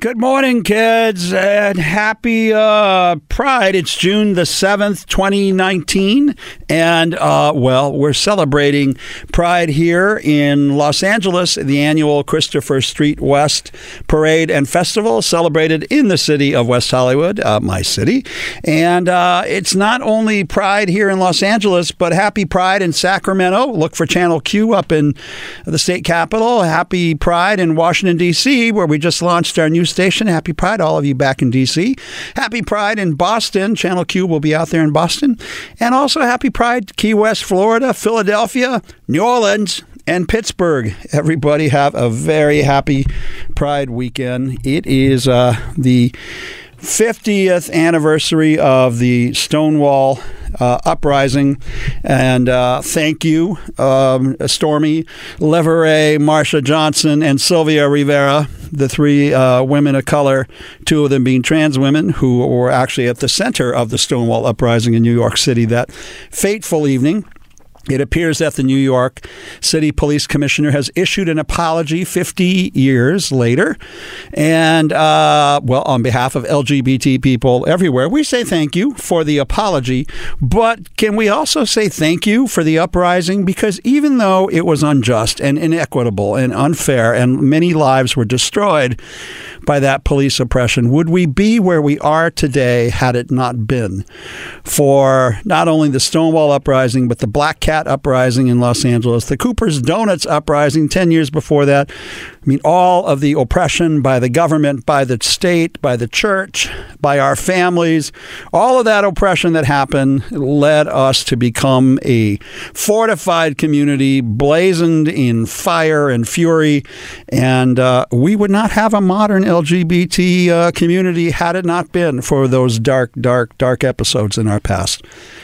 Good morning, kids, and happy uh, Pride. It's June the 7th, 2019. And, uh, well, we're celebrating Pride here in Los Angeles, the annual Christopher Street West Parade and Festival, celebrated in the city of West Hollywood, uh, my city. And uh, it's not only Pride here in Los Angeles, but happy Pride in Sacramento. Look for Channel Q up in the state capitol. Happy Pride in Washington, D.C., where we just launched our new station. Happy Pride, all of you back in D.C. Happy Pride in Boston. Channel Q will be out there in Boston. And also Happy Pride, Key West, Florida, Philadelphia, New Orleans, and Pittsburgh. Everybody have a very happy Pride weekend. It is uh, the 50th anniversary of the Stonewall uh, uprising. And uh, thank you, um, Stormy Leverett, Marsha Johnson, and Sylvia Rivera, the three uh, women of color, two of them being trans women who were actually at the center of the Stonewall uprising in New York City that fateful evening. It appears that the New York City Police Commissioner has issued an apology 50 years later. And, uh, well, on behalf of LGBT people everywhere, we say thank you for the apology. But can we also say thank you for the uprising? Because even though it was unjust and inequitable and unfair, and many lives were destroyed by that police oppression, would we be where we are today had it not been for not only the Stonewall uprising, but the Black Cat uprising in Los Angeles, the Cooper's Donuts uprising 10 years before that. I mean, all of the oppression by the government, by the state, by the church, by our families, all of that oppression that happened led us to become a fortified community, blazoned in fire and fury. And uh, we would not have a modern LGBT uh, community had it not been for those dark, dark, dark episodes in our past.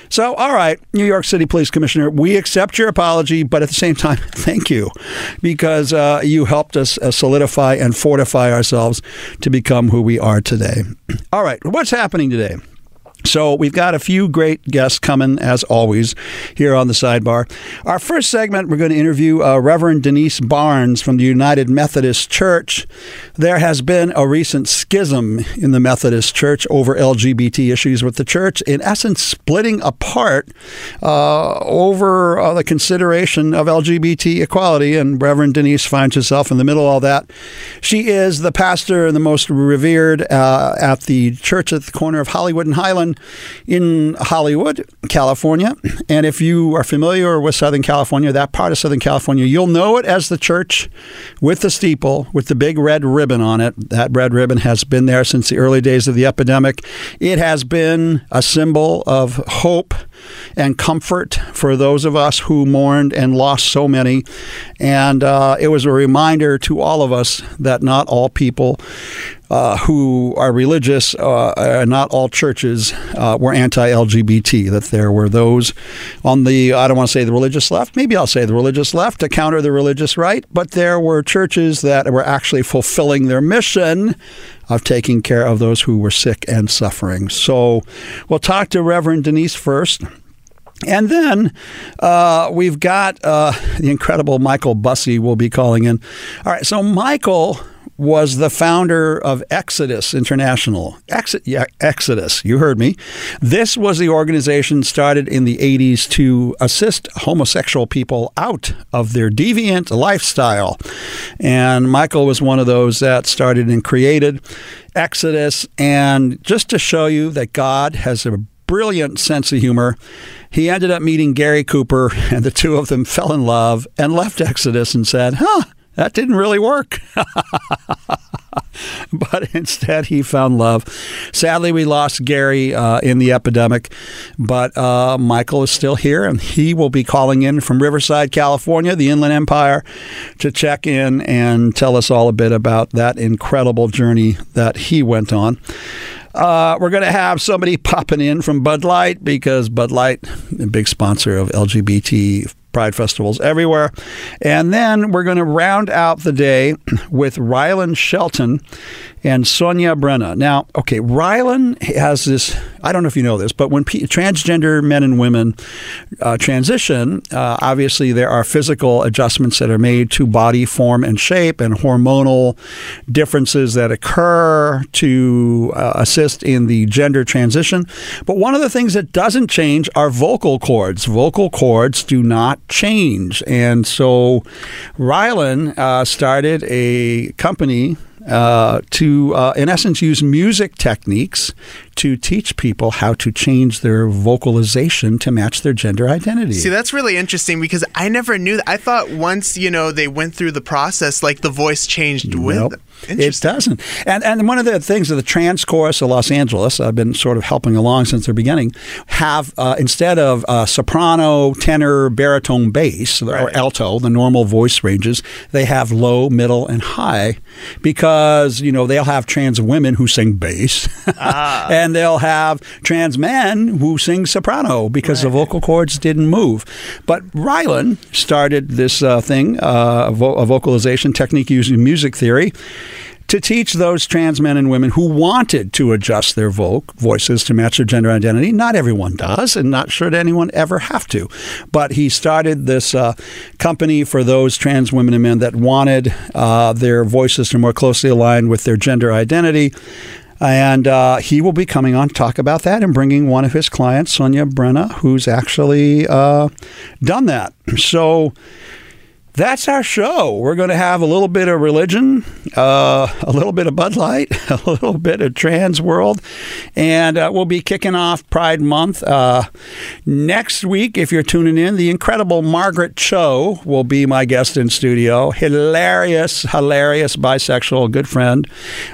So, all right, New York City Police Commissioner, we accept your apology, but at the same time, thank you because uh, you helped us Uh, solidify and fortify ourselves to become who we are today. All right, what's happening today? So we've got a few great guests coming, as always, here on the sidebar. Our first segment, we're going to interview uh, Reverend Denise Barnes from the United Methodist Church. There has been a recent schism in the Methodist Church over LGBT issues with the church, in essence, splitting apart uh, over uh, the consideration of LGBT equality. And Reverend Denise finds herself in the middle of all that. She is the pastor and the most revered uh, at the church at the corner of Hollywood and Highland in Hollywood, California. And if you are familiar with Southern California, that part of Southern California, you'll know it as the church with the steeple with the big red ribbon on it. That red ribbon has been there since the early days of the epidemic. It has been a symbol of hope and comfort for those of us who mourned and lost so many. And uh, it was a reminder to all of us that not all people uh, who are religious, uh, not all churches uh, were anti LGBT, that there were those on the, I don't want to say the religious left, maybe I'll say the religious left to counter the religious right, but there were churches that were actually fulfilling their mission of taking care of those who were sick and suffering. So we'll talk to Reverend Denise first. And then uh, we've got uh, the incredible Michael Bussee will be calling in. All right, so Michael was the founder of Exodus International. Ex- yeah, Exodus, you heard me. This was the organization started in the 80s to assist homosexual people out of their deviant lifestyle. And Michael was one of those that started and created Exodus. And just to show you that God has a brilliant sense of humor. He ended up meeting Gary Cooper, and the two of them fell in love and left Exodus and said, Huh, that didn't really work. but instead, he found love. Sadly, we lost Gary uh, in the epidemic, but uh, Michael is still here, and he will be calling in from Riverside, California, the Inland Empire, to check in and tell us all a bit about that incredible journey that he went on. Uh, we're going to have somebody popping in from Bud Light because Bud Light, a big sponsor of LGBT Pride festivals everywhere. And then we're going to round out the day with Rylan Shelton. And Sonia Brenna. Now, okay, Rylan has this. I don't know if you know this, but when transgender men and women uh, transition, uh, obviously there are physical adjustments that are made to body form and shape, and hormonal differences that occur to uh, assist in the gender transition. But one of the things that doesn't change are vocal cords. Vocal cords do not change, and so Rylan uh, started a company uh, to, uh, in essence, use music techniques to teach people how to change their vocalization to match their gender identity. See, that's really interesting because I never knew that. I thought once, you know, they went through the process, like the voice changed with Nope. It doesn't. And and one of the things of the Trans Chorus of Los Angeles, I've been sort of helping along since their beginning, have uh, instead of uh, soprano, tenor, baritone, bass, or alto, the normal voice ranges, they have low, middle, and high because, you know, they'll have trans women who sing bass. And they'll have trans men who sing soprano because the vocal cords didn't move. But Rylan started this uh, thing, uh, a, vo- a vocalization technique using music theory to teach those trans men and women who wanted to adjust their vo- voices to match their gender identity. Not everyone does, and not should anyone ever have to. But he started this uh, company for those trans women and men that wanted uh, their voices to more closely align with their gender identity. And uh, he will be coming on to talk about that and bringing one of his clients, Sonia Brenna, who's actually uh, done that. So that's our show. We're going to have a little bit of religion, uh, a little bit of Bud Light, a little bit of trans world, and uh, we'll be kicking off Pride Month uh, next week. If you're tuning in, the incredible Margaret Cho will be my guest in studio. Hilarious, hilarious bisexual, good friend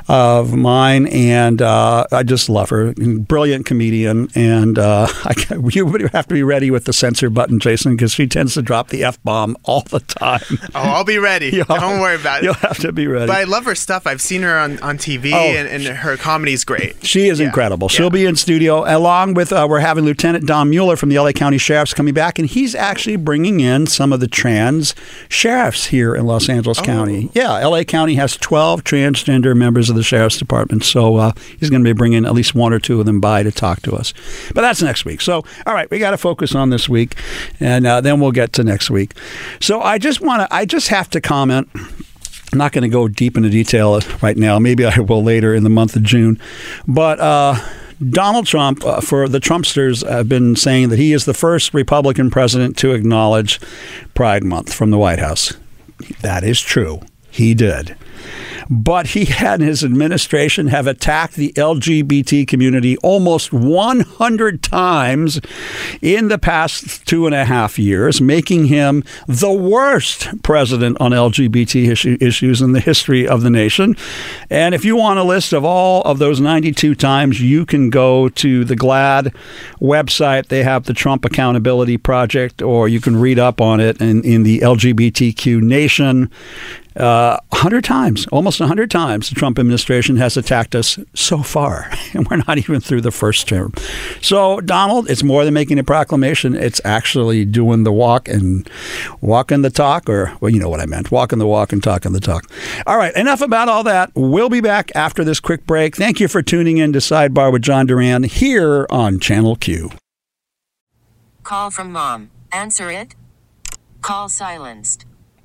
of mine, and uh, I just love her. Brilliant comedian, and uh, you have to be ready with the censor button, Jason, because she tends to drop the f bomb all the time. Oh, I'll be ready. You'll- Don't worry about it. You'll have to be ready. But I love her stuff. I've seen her on, on TV, Oh. and, and her comedy's great. She is Yeah. incredible. She'll Yeah. be in studio along with uh, we're having Lieutenant Don Mueller from the LA County Sheriff's coming back, and he's actually bringing in some of the trans sheriffs here in Los Angeles Oh. County. Yeah, LA County has 12 transgender members of the sheriff's department, so uh, he's going to be bringing at least one or two of them by to talk to us. But that's next week. So, all right, we got to focus on this week, and uh, then we'll get to next week. So, I just want to, I just have to comment. I'm not going to go deep into detail right now. Maybe I will later in the month of June. But uh, Donald Trump, uh, for the Trumpsters, have been saying that he is the first Republican president to acknowledge Pride Month from the White House. That is true. He did. But he and his administration have attacked the LGBT community almost 100 times in the past two and a half years, making him the worst president on LGBT issue, issues in the history of the nation. And if you want a list of all of those 92 times, you can go to the GLAAD website. They have the Trump Accountability Project, or you can read up on it in, in the LGBTQ Nation. Uh, 100 times, almost 100 times, the Trump administration has attacked us so far, and we're not even through the first term. So, Donald, it's more than making a proclamation. It's actually doing the walk and walking the talk, or, well, you know what I meant walking the walk and talking the talk. All right, enough about all that. We'll be back after this quick break. Thank you for tuning in to Sidebar with John Duran here on Channel Q. Call from mom. Answer it. Call silenced.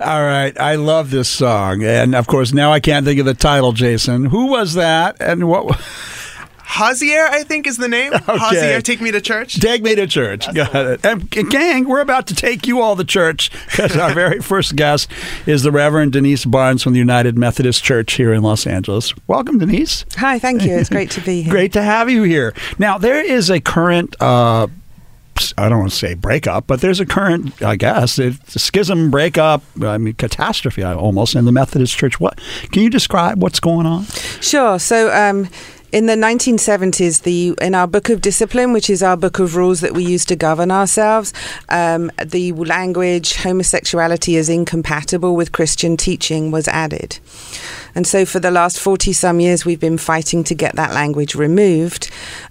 All right, I love this song, and of course now I can't think of the title. Jason, who was that, and what? Hozier, I think, is the name. Hozier, take me to church. Take me to church. Got it. And and gang, we're about to take you all to church because our very first guest is the Reverend Denise Barnes from the United Methodist Church here in Los Angeles. Welcome, Denise. Hi, thank you. It's great to be here. Great to have you here. Now, there is a current. Uh, I don't want to say breakup, but there's a current, I guess, schism breakup. I mean, catastrophe almost in the Methodist Church. What can you describe what's going on? Sure. So, um, In the 1970s, the in our book of discipline, which is our book of rules that we use to govern ourselves, um, the language homosexuality is incompatible with Christian teaching was added. And so for the last 40 some years, we've been fighting to get that language removed.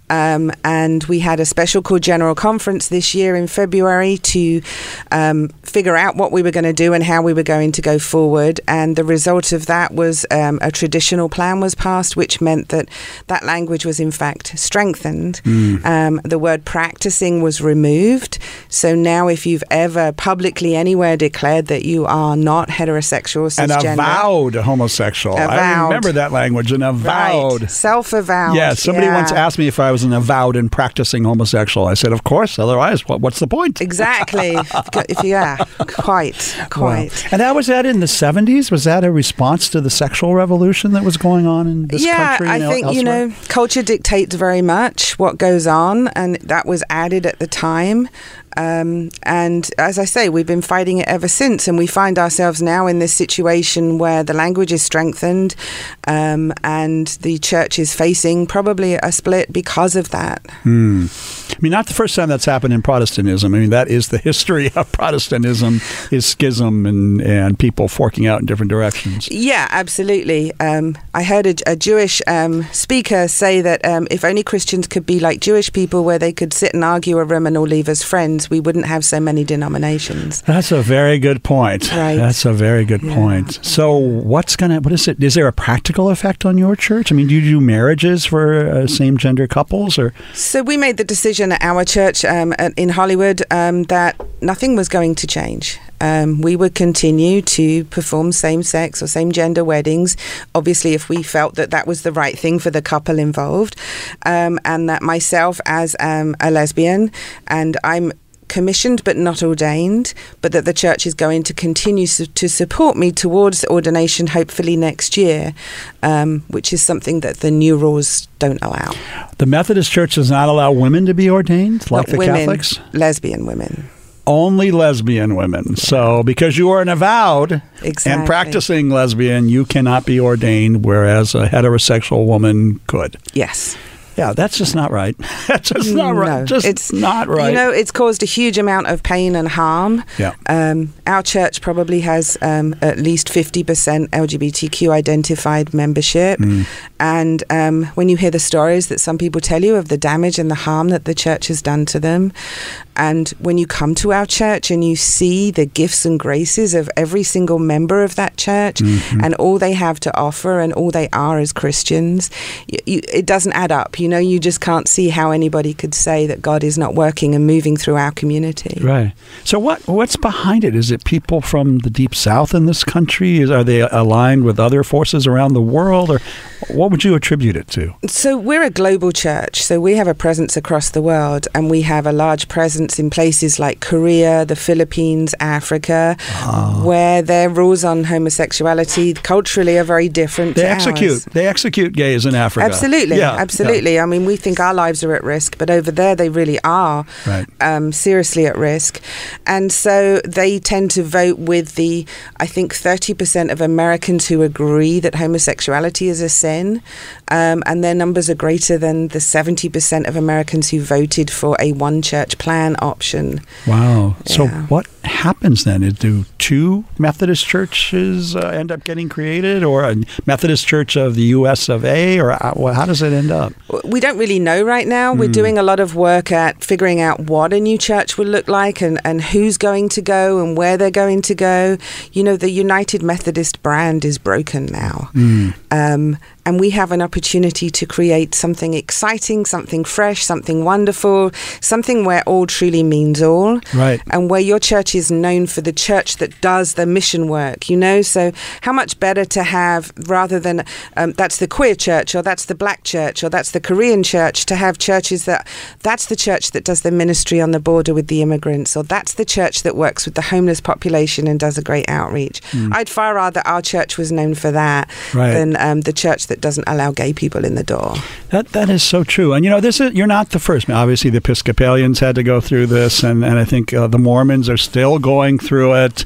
Um, and we had a special called General Conference this year in February to um, figure out what we were going to do and how we were going to go forward. And the result of that was um, a traditional plan was passed, which meant that that language was in fact strengthened. Mm. the word practicing was removed. So now, if you've ever publicly anywhere declared that you are not heterosexual, cisgender, and avowed homosexual, avowed. I remember that language, and avowed, right. self-avowed. Yeah, somebody yeah. once asked me if I was an avowed and practicing homosexual. I said, of course. Otherwise, what, what's the point? Exactly. if you, yeah, quite, quite. Wow. And that was that in the seventies. Was that a response to the sexual revolution that was going on in this yeah, country? I think elsewhere? you know, culture dictates very much what goes on, and that was added at the time. Um, and as I say, we've been fighting it ever since, and we find ourselves now in this situation where the language is strengthened, um, and the church is facing probably a split because of that. Hmm. I mean, not the first time that's happened in Protestantism. I mean, that is the history of Protestantism: is schism and and people forking out in different directions. Yeah, absolutely. Um, I heard a, a Jewish um, speaker say that um, if only Christians could be like Jewish people, where they could sit and argue a room and all leave as friends we wouldn't have so many denominations. That's a very good point. Right. That's a very good Yeah. point. So, what's gonna? What is it? Is there a practical effect on your church? I mean, do you do marriages for uh, same gender couples, or So we made the decision at our church um, at- in Hollywood um, that nothing was going to change. Um, we would continue to perform same sex or same gender weddings, obviously, if we felt that that was the right thing for the couple involved. Um, and that myself, as um, a lesbian, and I'm commissioned but not ordained, but that the church is going to continue su- to support me towards ordination, hopefully next year, um, which is something that the new rules don't allow. the Methodist Church does not allow women to be ordained like Not the women, Catholics? lesbian women. Only lesbian women. So, because you are an avowed and practicing lesbian, you cannot be ordained, whereas a heterosexual woman could. Yes. Yeah, that's just not right. that's just not right. Just it's not right. You know, it's caused a huge amount of pain and harm. Yeah. Um, our church probably has um, at least 50% LGBTQ identified membership. Hmm. And um, when you hear the stories that some people tell you of the damage and the harm that the church has done to them, and when you come to our church and you see the gifts and graces of every single member of that church Mm-hmm. and all they have to offer and all they are as Christians, you, you, it doesn't add up. You know, you just can't see how anybody could say that God is not working and moving through our community. Right. So what what's behind it? Is it people from the deep south in this country? Is, are they aligned with other forces around the world, or what would you attribute it to? So we're a global church. So we have a presence across the world, and we have a large presence in places like Korea, the Philippines, Africa, Ah. where their rules on homosexuality culturally are very different. They execute. ours. They execute gays in Africa. Absolutely, Yeah, absolutely. I mean, we think our lives are at risk, but over there they really are Right. um, seriously at risk. And so they tend to vote with the, I think, 30% of Americans who agree that homosexuality is a sin. Um, and their numbers are greater than the 70% of Americans who voted for a one church plan option. Yeah. Wow. So what happens then? Do two Methodist churches uh, end up getting created, or a Methodist Church of the U.S. of A., or uh, how does it end up? We don't really know right now. We're doing a lot of work at figuring out what a new church will look like and, and who's going to go and where they're going to go. You know, the United Methodist brand is broken now. Um, and we have an opportunity to create something exciting, something fresh, something wonderful, something where all truly means all. Right. And where your church is known for the church that does the mission work, you know? So, how much better to have, rather than um, that's the queer church or that's the black church or that's the Korean church, to have churches that that's the church that does the ministry on the border with the immigrants or that's the church that works with the homeless population and does a great outreach. I'd far rather our church was known for that Right. than um, the church that doesn't allow gay people in the door. That that is so true, and you know this is you're not the first. Obviously, the Episcopalians had to go through this, and and I think uh, the Mormons are still going through it.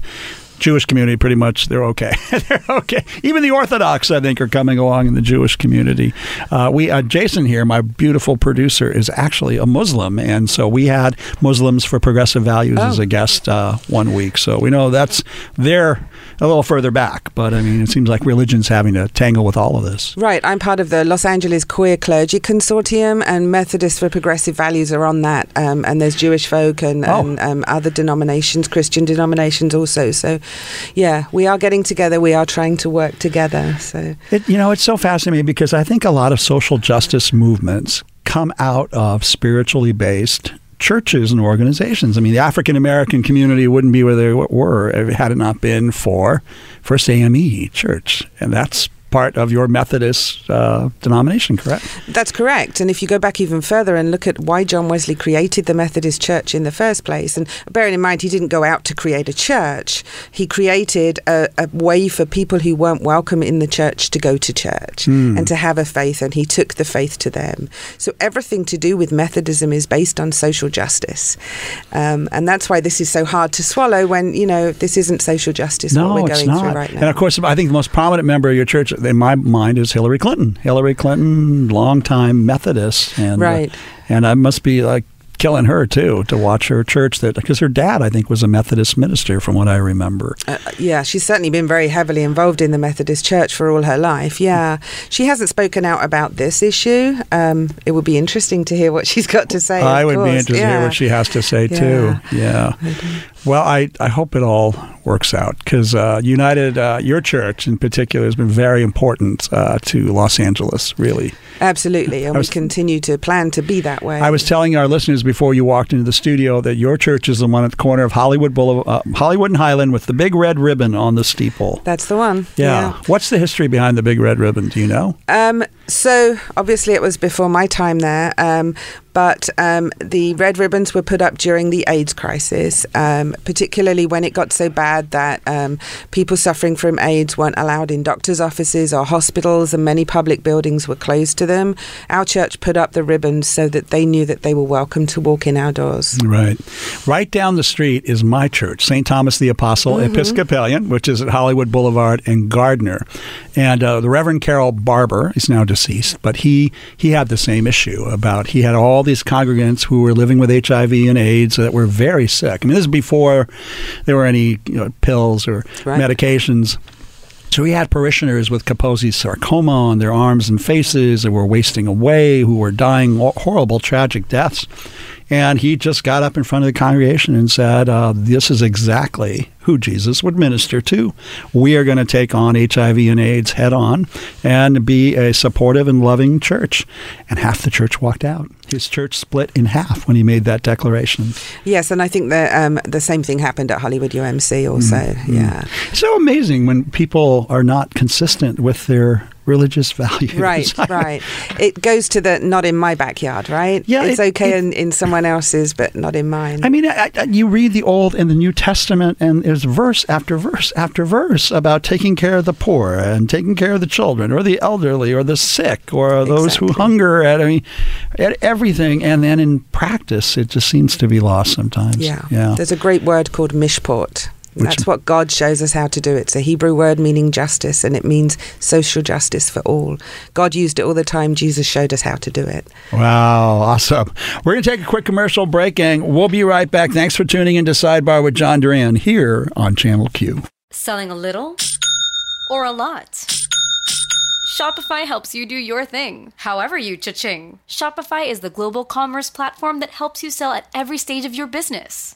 Jewish community, pretty much, they're okay. they're okay. Even the Orthodox, I think, are coming along in the Jewish community. Uh, we uh, Jason here, my beautiful producer, is actually a Muslim, and so we had Muslims for Progressive Values as a guest uh, one week. So we know that's they're a little further back, but I mean, it seems like religion's having to tangle with all of this. Right, I'm part of the Los Angeles Queer Clergy Consortium, and Methodists for Progressive Values are on that. Um, and there's Jewish folk and, Oh. and um, other denominations, Christian denominations also. So, yeah, we are getting together. We are trying to work together. So, It, you know, it's so fascinating because I think a lot of social justice movements come out of spiritually based churches and organizations. I mean, the African American community wouldn't be where they were had it not been for First AME Church, and that's part of your Methodist uh, denomination, correct? That's correct. And if you go back even further and look at why John Wesley created the Methodist Church in the first place, and bearing in mind he didn't go out to create a church, he created a, a way for people who weren't welcome in the church to go to church and to have a faith, and he took the faith to them. So everything to do with Methodism is based on social justice. Um, and that's why this is so hard to swallow when, you know, this isn't social justice what we're it's going not. through right now. And of course, I think the most prominent member of your church, in my mind, is Hillary Clinton. Hillary Clinton, longtime Methodist, and uh, Right. and I must be like killing her too to watch her church that because her dad, I think, was a Methodist minister, from what I remember. Uh, yeah, she's certainly been very heavily involved in the Methodist Church for all her life. Yeah, she hasn't spoken out about this issue. Um, it would be interesting to hear what she's got to say. I would be course. interested to hear what she has to say Yeah. too. Yeah. Well, I, I hope it all works out because uh, United, uh, your church in particular, has been very important uh, to Los Angeles. Really. Absolutely, and I was- we continue to plan to be that way. I was telling our listeners before you walked into the studio that your church is the one at the corner of Hollywood Boulevard, uh, Hollywood and Highland, with the big red ribbon on the steeple. That's the one. Yeah. What's the history behind the big red ribbon? Do you know? Um, so obviously it was before my time there, um, but um, the red ribbons were put up during the AIDS crisis, um, particularly when it got so bad that um, people suffering from AIDS weren't allowed in doctors' offices or hospitals, and many public buildings were closed to them. Our church put up the ribbons so that they knew that they were welcome to walk in our doors. Right. Right down the street is my church, St. Thomas the Apostle Episcopalian, which is at Hollywood Boulevard and Gardner. And uh, the Reverend Carol Barber is now deceased, but he, he had the same issue about he had all these congregants who were living with HIV and AIDS that were very sick. I mean, this is before there were any you know, pills or Right. medications. So he had parishioners with Kaposi's sarcoma on their arms and faces that were wasting away, who were dying horrible, tragic deaths. And he just got up in front of the congregation and said, uh, This is exactly who Jesus would minister to. We are going to take on HIV and AIDS head on and be a supportive and loving church. And half the church walked out. His church split in half when he made that declaration. Yes, and I think that um, the same thing happened at Hollywood UMC also. Mm-hmm. Yeah. So amazing when people are not consistent with their religious values. Right, right. It goes to the not in my backyard, right? Yeah, it's it- okay it- in, in someone else's, but not in mine. I mean, I, I, you read the Old and the New Testament, and there's verse after verse after verse about taking care of the poor and taking care of the children, or the elderly, or the sick, or those who hunger. At I mean, at everything, and then in practice, it just seems to be lost sometimes. yeah. yeah. There's a great word called mishpat. And Which- That's what God shows us how to do. It's a Hebrew word meaning justice, and it means social justice for all. God used it all the time. Jesus showed us how to do it. Wow, awesome. We're going to take a quick commercial break, and we'll be right back. Thanks for tuning in to Sidebar with John Duran here on Channel Q. Selling a little or a lot? Shopify helps you do your thing, however you cha-ching. Shopify is the global commerce platform that helps you sell at every stage of your business.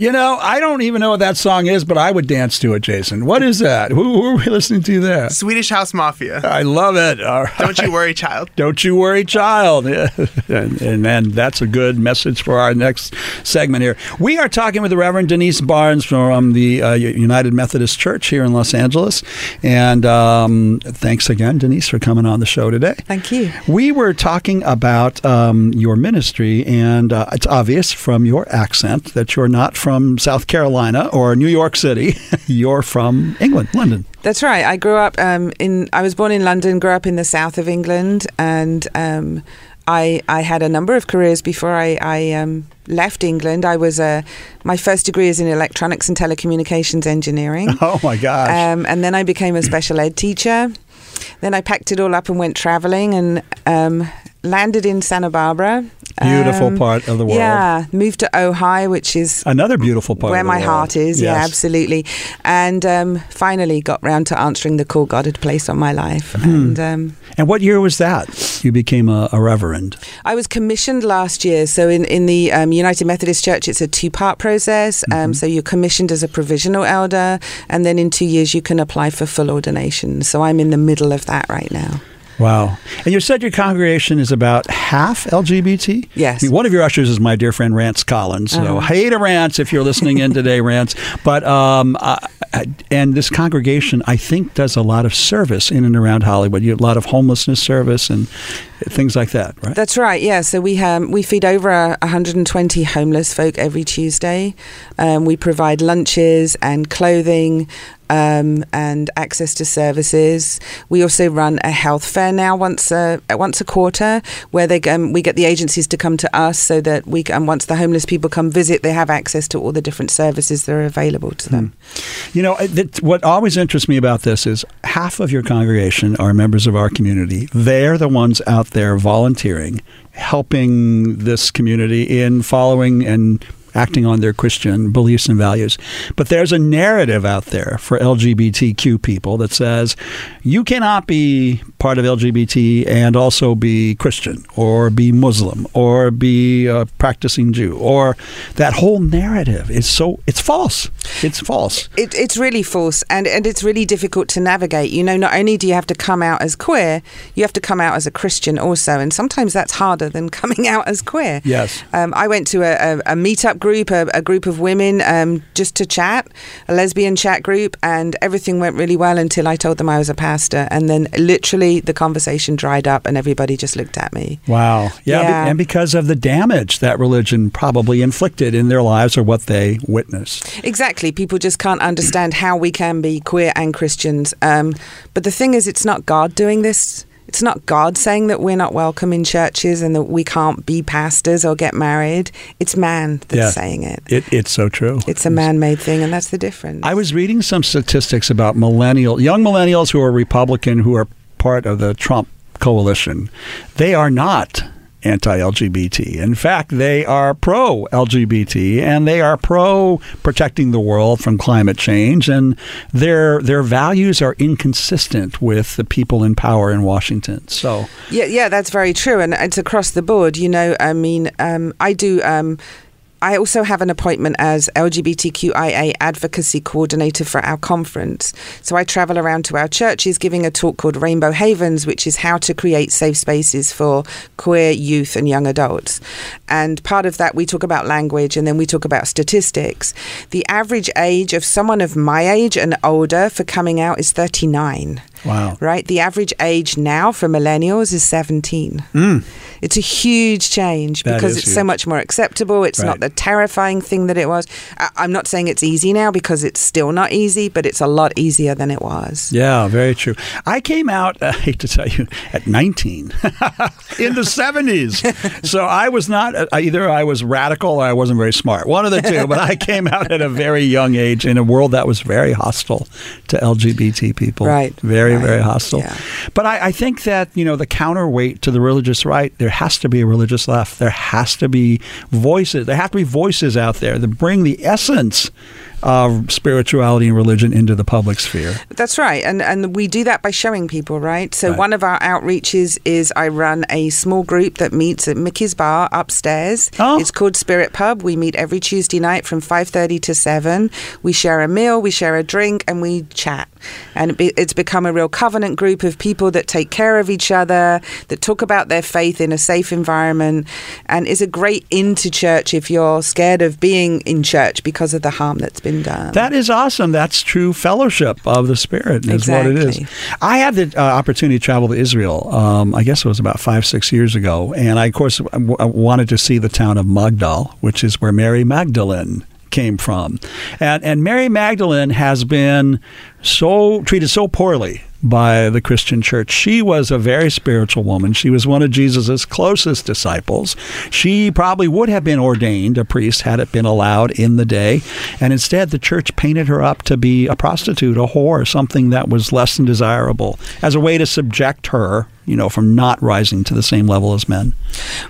You know, I don't even know what that song is, but I would dance to it, Jason. What is that? Who, who are we listening to there? Swedish House Mafia. I love it. All right. Don't you worry, child. Don't you worry, child. And, and, and that's a good message for our next segment here. We are talking with the Reverend Denise Barnes from the uh, United Methodist Church here in Los Angeles. And um, thanks again, Denise, for coming on the show today. Thank you. We were talking about um, your ministry, and uh, it's obvious from your accent that you're not from South Carolina or New York City. you're from England, London. That's right. I grew up um, in. I was born in London. Grew up in the south of England, and um, I I had a number of careers before I, I um, left England. I was a. My first degree is in electronics and telecommunications engineering. Oh my gosh! Um, and then I became a special ed teacher. Then I packed it all up and went traveling and um, landed in Santa Barbara. Beautiful Um, part of the world. Yeah, moved to Ojai, which is Another beautiful part where of the my world. heart is. Yeah, absolutely. And um, finally got round to answering the call God had placed on my life. Hmm. And um, And what year was that? You became a, a reverend. I was commissioned last year. So in in the um, United Methodist Church, it's a two part process. Mm-hmm. Um, so you're commissioned as a provisional elder, and then in two years you can apply for full ordination. So I'm in the middle of that right now. Wow. And you said your congregation is about half LGBT? Yes. I mean, one of your ushers is my dear friend Rance Collins. So, Uh-huh. hey to Rance if you're listening in today, Rance. But, um, uh, and this congregation, I think, does a lot of service in and around Hollywood. You have a lot of homelessness service and things like that, right? That's right. Yeah. So we um, we feed over uh, 120 homeless folk every Tuesday. Um, we provide lunches and clothing. Um, and access to services. We also run a health fair now once a once a quarter, where they um, we get the agencies to come to us so that we can, once the homeless people come visit, they have access to all the different services that are available to them. You know, it- what always interests me about this is half of your congregation are members of our community. They're the ones out there volunteering, helping this community in following and acting on their Christian beliefs and values. But there's a narrative out there for LGBTQ people that says you cannot be part of LGBT and also be Christian or be Muslim or be a practicing Jew or that whole narrative is so it's false. It's false. it, it's really false and, and it's really difficult to navigate. You know, not only do you have to come out as queer, you have to come out as a Christian also. And sometimes that's harder than coming out as queer. Yes. Um, I went to a, a, a meetup group, a, a group of women um, just to chat, a lesbian chat group, and everything went really well until I told them I was a pastor. And then literally the conversation dried up and everybody just looked at me. Wow. Yeah, Yeah. and because of the damage that religion probably inflicted in their lives or what they witnessed. Exactly. People just can't understand how we can be queer and Christians. Um, but the thing is, it's not God doing this. It's not God saying that we're not welcome in churches and that we can't be pastors or get married. It's man that's Yeah. saying it. It, it's so true. It's a man made thing, and that's the difference. I was reading some statistics about millennial young millennials who are Republican who are part of the Trump coalition. They are not anti-LGBT. In fact, they are pro-LGBT and they are pro protecting the world from climate change and their their values are inconsistent with the people in power in Washington. So, Yeah, yeah, that's very true, and it's across the board. You know, I mean, um, I do. Um, I also have an appointment as LGBTQIA advocacy coordinator for our conference. So I travel around to our churches giving a talk called Rainbow Havens, which is how to create safe spaces for queer youth and young adults. And part of that, we talk about language and then we talk about statistics. The average age of someone of my age and older for coming out is 39. Wow. Right? The average age now for millennials is 17. It's a huge change Mm. That because it's so much more acceptable. It's Right. not the terrifying thing that it was. I- I'm not saying it's easy now because it's still not easy, but it's a lot easier than it was. Yeah, very true. I came out, I hate to tell you, at 19 in the 70s. So I was not, uh, either I was radical or I wasn't very smart. One of the two. But I came out at a very young age in a world that was very hostile to LGBT people. Right, Very, right, very hostile. yeah. But I, I think that, you know, the counterweight to the religious right, there has to be a religious left. There has to be voices. There have to be voices out there that bring the essence of spirituality and religion into the public sphere. That's right, and and we do that by showing people, right? So Right. one of our outreaches is I run a small group that meets at Mickey's Bar upstairs. Oh. It's called Spirit Pub. We meet every Tuesday night from five thirty to seven. We share a meal, we share a drink, and we chat. And it be, it's become a real covenant group of people that take care of each other, that talk about their faith in a safe environment, and is a great into church if you're scared of being in church because of the harm that's been done. That is awesome. That's true fellowship of the Spirit, is what it is. I had the uh, opportunity to travel to Israel. Um, I guess it was about five, six years ago, and I, of course, w- I wanted to see the town of Magdala, which is where Mary Magdalene came from, and and Mary Magdalene has been so treated so poorly by the Christian church. She was a very spiritual woman. She was one of Jesus' closest disciples. She probably would have been ordained a priest had it been allowed in the day. And instead, the church painted her up to be a prostitute, a whore, something that was less than desirable, as a way to subject her, you know, from not rising to the same level as men.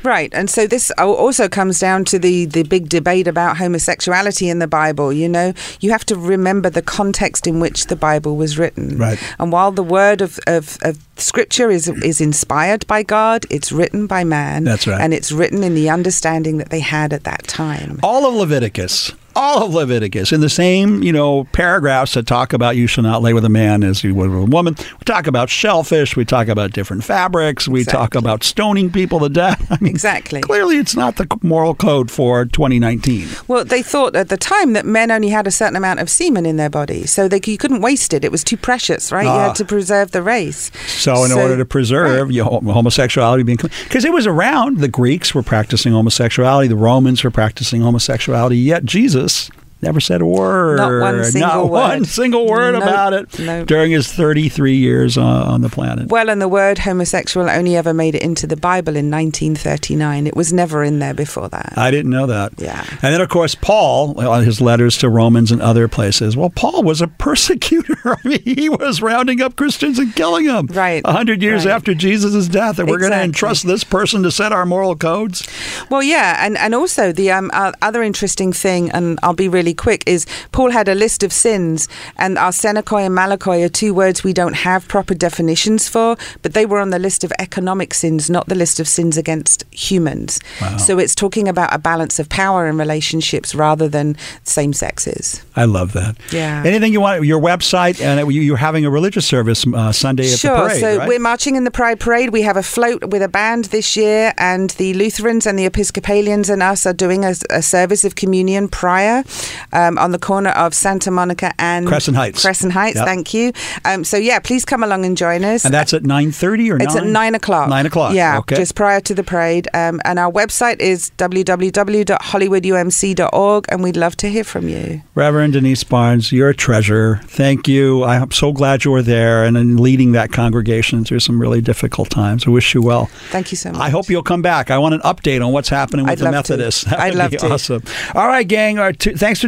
Right, and so this also comes down to the the big debate about homosexuality in the Bible. You know, you have to remember the context in which the Bible was written. Right. And while the word of, of, of Scripture is is inspired by God, it's written by man. That's right. And it's written in the understanding that they had at that time. all of Leviticus, all of Leviticus, in the same you know paragraphs that talk about you shall not lay with a man as you would with a woman. We talk about shellfish. We talk about different fabrics. We talk about stoning people to death. I mean, Exactly. Clearly, it's not the moral code for 2019. Well, they thought at the time that men only had a certain amount of semen in their body, so they, you couldn't waste it. It was too precious, right? You Ah. had to preserve the race. So, in order to preserve you know, homosexuality being because it was around, the Greeks were practicing homosexuality, the Romans were practicing homosexuality. Yet Jesus Texas never said a word, Not one single not one word. single word Nope, about it nope. during his 33 years on, on the planet. Well, and the word homosexual only ever made it into the Bible in 1939. It was never in there before that. I didn't know that. Yeah. And then, of course, Paul, on his letters to Romans and other places. Well, Paul was a persecutor. I mean, he was rounding up Christians and killing them. Right, A hundred years right. after Jesus' death, and we're going to entrust this person to set our moral codes. Well, yeah, and, and also the um, uh, other interesting thing, and I'll be really quick, is Paul had a list of sins, and arsenokoi and malakoi are two words we don't have proper definitions for, but they were on the list of economic sins, not the list of sins against humans. So it's talking about a balance of power in relationships rather than same sexes. I love that. Yeah. Anything you want? Your website, and you- you're having a religious service uh, Sunday at Sure. the parade, so right? we're marching in the Pride Parade. We have a float with a band this year, and the Lutherans and the Episcopalians and us are doing a, a service of communion prior um, on the corner of Santa Monica and Crescent Heights. Crescent Heights. Yep. Thank you. Um, so yeah, please come along and join us. and that's at nine thirty or It's at 9? o'clock. Nine o'clock. Yeah, Okay. just prior to the parade. Um, and our website is www.hollywoodumc.org, and we'd love to hear from you. Reverend Denise Barnes, you're a treasure. Thank you. I'm so glad you were there and in leading that congregation through some really difficult times. I wish you well. Thank you so much. I hope you'll come back. I want an update on what's happening with I'd the love to. Methodists. That I'd love be to. awesome. All right, gang. All right, t- thanks for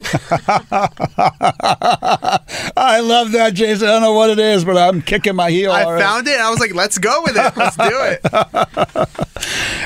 I love that, Jason. I don't know what it is, but I'm kicking my heel. I already. found it. I was like, let's go with it. Let's do it.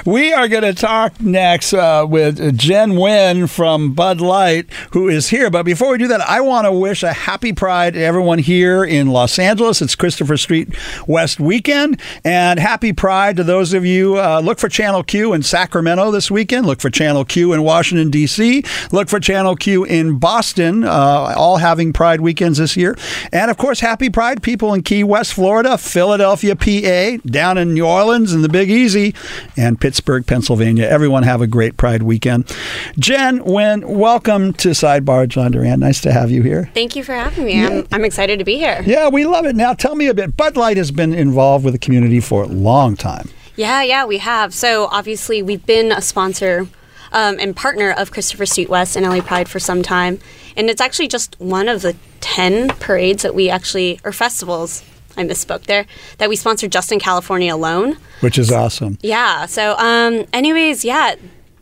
We are going to talk next uh, with Jen Nguyen from Bud Light, who is here. But before we do that, I want to wish a happy Pride to everyone here in Los Angeles. It's Christopher Street West weekend. And happy Pride to those of you. Uh, look for Channel Q in Sacramento this weekend. Look for Channel Q in Washington, D.C. Look for Channel Q in Boston, uh, all having Pride weekends this year. And of course, happy Pride people in Key West, Florida, Philadelphia, PA, down in New Orleans and the Big Easy, and Pittsburgh, Pennsylvania. Everyone have a great Pride weekend. Jen, Nguyen welcome to Sidebar John Duran. Nice to have you here. Thank you for having me. I'm, I'm excited to be here. Yeah, we love it. Now, tell me a bit. Bud Light has been involved with the community for a long time. Yeah, yeah, we have. So obviously, we've been a sponsor um, and partner of Christopher Street West and LA Pride for some time, and it's actually just one of the ten parades that we actually or festivals. I misspoke there. That we sponsor just in California alone. Which is awesome. Yeah. So, um, anyways, yeah.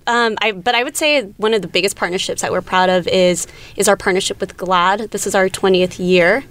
Um, I, but I would say one of the biggest partnerships that we're proud of is is our partnership with GLAAD. This is our 20th year,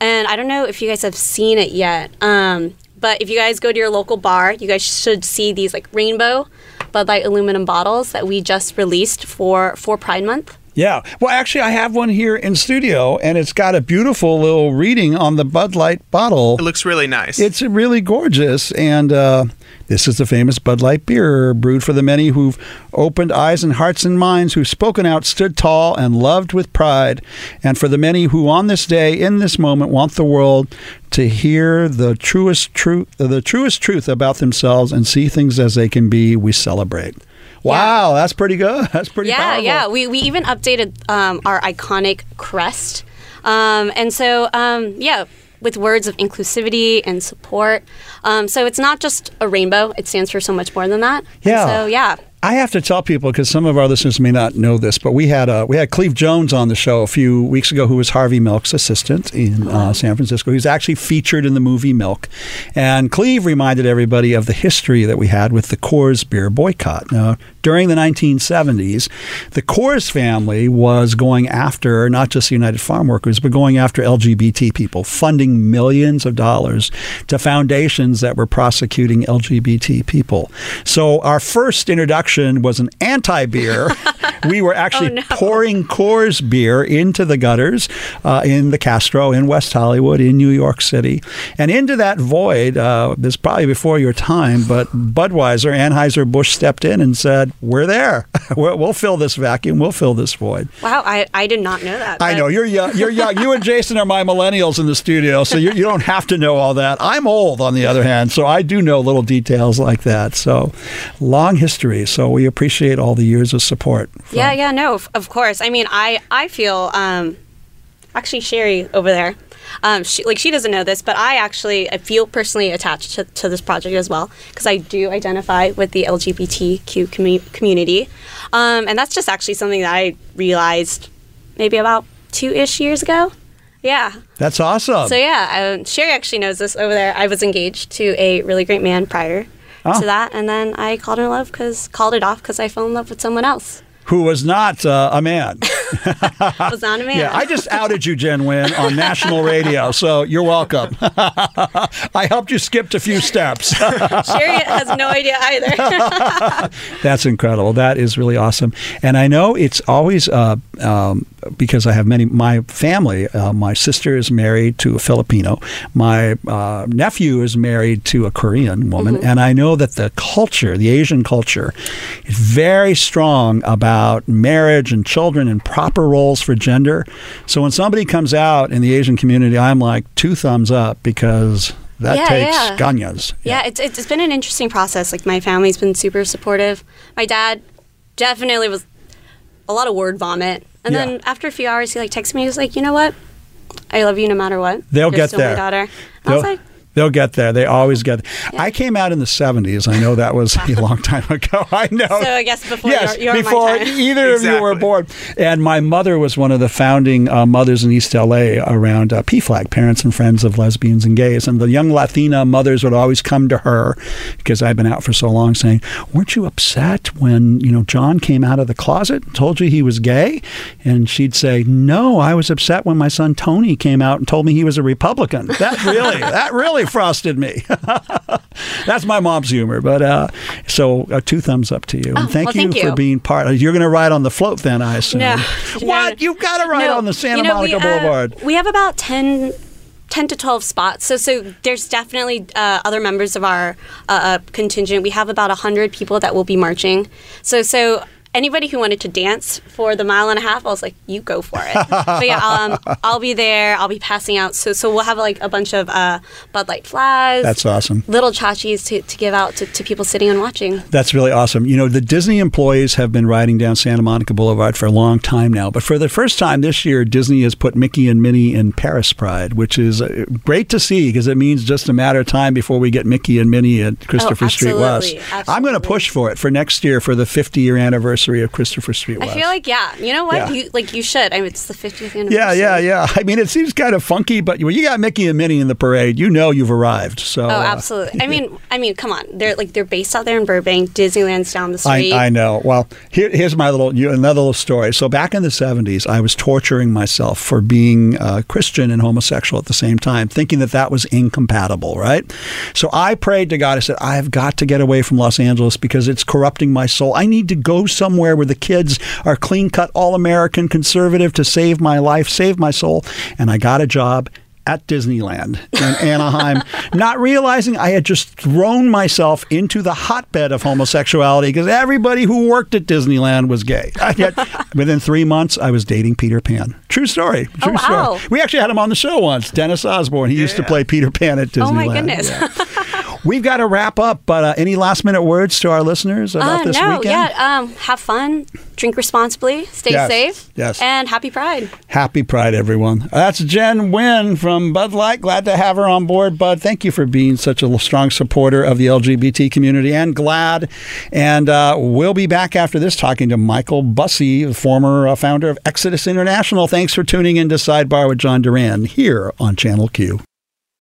and I don't know if you guys have seen it yet. Um, but if you guys go to your local bar, you guys should see these like rainbow Bud Light aluminum bottles that we just released for for Pride Month. Yeah. Well, actually, I have one here in studio, and it's got a beautiful little reading on the Bud Light bottle. It looks really nice. It's really gorgeous, and uh, this is the famous Bud Light beer, brewed for the many who've opened eyes and hearts and minds, who've spoken out, stood tall, and loved with pride, and for the many who, on this day, in this moment, want the world to hear the truest truth, the truest truth about themselves, and see things as they can be. We celebrate. Wow, that's pretty good. That's pretty yeah, powerful. yeah. We, we even updated um, our iconic crest. Um, and so, um, yeah, with words of inclusivity and support. Um, so it's not just a rainbow, it stands for so much more than that. And Yeah. so, yeah. I have to tell people because some of our listeners may not know this, but we had uh, we had Cleve Jones on the show a few weeks ago, who was Harvey Milk's assistant in uh, San Francisco. He's actually featured in the movie Milk, and Cleve reminded everybody of the history that we had with the Coors beer boycott. Now, during the 1970s, the Coors family was going after not just the United Farm Workers, but going after LGBT people, funding millions of dollars to foundations that were prosecuting LGBT people. So our first introduction was an anti-beer. we were actually Oh, no. pouring Coors beer into the gutters uh, in the Castro, in West Hollywood, in New York City, and into that void. Uh, this is probably before your time, but Budweiser, Anheuser Busch stepped in and said, "We're there. we'll, we'll fill this vacuum. We'll fill this void." Wow, I, I did not know that. I know you're young. You're young. You and Jason are my millennials in the studio, so you, you don't have to know all that. I'm old, on the other hand, so I do know little details like that. So, long history. So we appreciate all the years of support. from- Yeah, yeah, no, of, course. I mean, I I feel um, actually Sherry over there. Um, she, like she doesn't know this, but I actually I feel personally attached to, to this project as well because I do identify with the LGBTQ commu- community, um, and that's just actually something that I realized maybe about two ish years ago. Yeah. That's awesome. So yeah, um, Sherry actually knows this over there. I was engaged to a really great man prior Oh. to that, and then I called in love because called it off because I fell in love with someone else. Who was not uh, a man? Was not a man. Yeah, I just outed you, Jen Wynn, on national radio, so you're welcome. I helped you skip a few steps. Sherry has no idea either. That's incredible. That is really awesome. And I know it's always uh, um, because I have many. My family, uh, my sister is married to a Filipino. My uh, nephew is married to a Korean woman, and I know that the culture, the Asian culture, is very strong about marriage and children and proper roles for gender. So when somebody comes out in the Asian community, I'm like two thumbs up because. That Yeah, takes yeah. ganas. yeah, it's, it's it's been an interesting process. Like my family's been super supportive. My dad definitely was a lot of word vomit, and Yeah. then after a few hours, he like texted me. He was like, "You know what? I love you no matter what. They'll You're get still there. My daughter." I was like, they'll get there. They always get. I came out in the '70s. I know that was a long time ago. I know. "So I guess before yes, your, your before my time." either of you were born. And my mother was one of the founding uh, mothers in East LA around uh, PFLAG, Parents and Friends of Lesbians and Gays. And the young Latina mothers would always come to her because I've been out for so long, saying, "Weren't you upset when you know John came out of the closet and told you he was gay?" And she'd say, "No, I was upset when my son Tony came out and told me he was a Republican." That really, that really really frosted me. That's my mom's humor. But uh, so uh, two thumbs up to you. Oh, and thank well, you thank for being part. You're going to ride on the float then, I assume. No. What? You've got to ride No. on the Santa You know, we, Monica uh, Boulevard. we have about 10, 10 to 12 spots. So, so there's definitely uh, other members of our uh, uh, contingent. We have about 100 people that will be marching. So, so anybody who wanted to dance for the mile and a half, I was like, you go for it. but yeah, um, I'll be there. I'll be passing out. So, so we'll have like a bunch of uh, Bud Light flags. That's awesome. Little chachis to, to give out to, to people sitting and watching. That's really awesome. You know, the Disney employees have been riding down Santa Monica Boulevard for a long time now, but for the first time this year, Disney has put Mickey and Minnie in Paris Pride, which is uh, great to see because it means just a matter of time before we get Mickey and Minnie at Christopher Street West. absolutely, I'm going to push for it for next year for the 50 year anniversary of Christopher Street I feel like yeah, you know what? Yeah. You like you should. I mean, it's the 50th anniversary. yeah, yeah, yeah. I mean, it seems kind of funky, but when you got Mickey and Minnie in the parade, you know you've arrived. So, Oh, uh, absolutely. I mean, I mean, come on. They're like they're based out there in Burbank. Disneyland's down the street. I, I know. Well, here, here's my little you, another little story. So back in the 70s, I was torturing myself for being uh, Christian and homosexual at the same time, thinking that that was incompatible, right? So I prayed to God. I said, I have got to get away from Los Angeles because it's corrupting my soul. I need to go somewhere where the kids are clean cut, all American, conservative to save my life, save my soul. And I got a job at Disneyland in Anaheim, not realizing I had just thrown myself into the hotbed of homosexuality because everybody who worked at Disneyland was gay. Had, within three months, I was dating Peter Pan. True story. True Oh, wow. story. We actually had him on the show once, Dennis Osborne. He used to play Peter Pan at Disneyland. Oh my goodness. Yeah. We've got to wrap up, but uh, any last minute words to our listeners about Uh, this no, weekend? yeah. Um, have fun, drink responsibly, stay Yes, safe, yes. and happy Pride. Happy Pride, everyone. That's Jen Wynn from Bud Light. Glad to have her on board, Bud. Thank you for being such a strong supporter of the LGBT community and glad. And uh, we'll be back after this talking to Michael Bussee, the former uh, founder of Exodus International. Thanks for tuning in to Sidebar with John Duran here on Channel Q.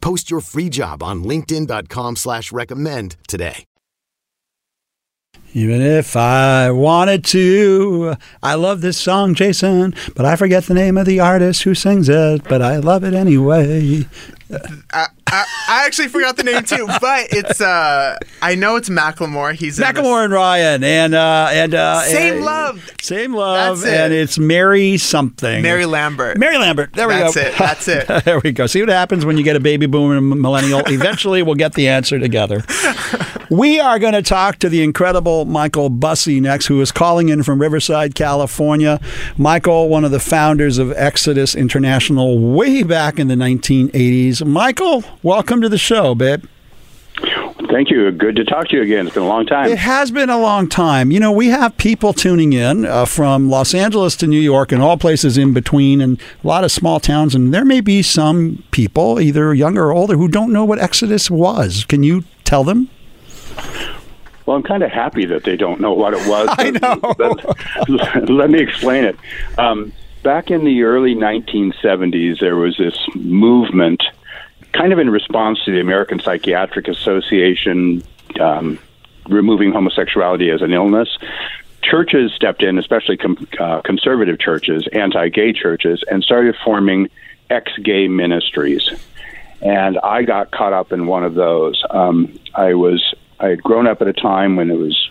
Post your free job on linkedin.com slash recommend today. Even if I wanted to. I love this song, Jason, but I forget the name of the artist who sings it, but I love it anyway. I, I, I actually forgot the name too, but it's uh I know it's Macklemore. He's Macklemore and Ryan, and uh, and uh, Same and- love. same love, That's it. and it's Mary something. Mary Lambert. Mary Lambert. There we That's go. it. That's it. there we go. See what happens when you get a baby boomer and a millennial. Eventually, we'll get the answer together. We are going to talk to the incredible Michael Bussee next, who is calling in from Riverside, California. Michael, one of the founders of Exodus International, way back in the 1980s. Michael, welcome to the show, babe. Thank you. Good to talk to you again. It's been a long time. It has been a long time. You know, we have people tuning in uh, from Los Angeles to New York and all places in between, and a lot of small towns. And there may be some people, either younger or older, who don't know what Exodus was. Can you tell them? Well, I'm kind of happy that they don't know what it was. I know. Let, let me explain it. Um, back in the early 1970s, there was this movement, kind of in response to the American Psychiatric Association um, removing homosexuality as an illness. Churches stepped in, especially com- uh, conservative churches, anti gay churches, and started forming ex gay ministries. and I got caught up in one of those. Um, I was I had grown up at a time when it was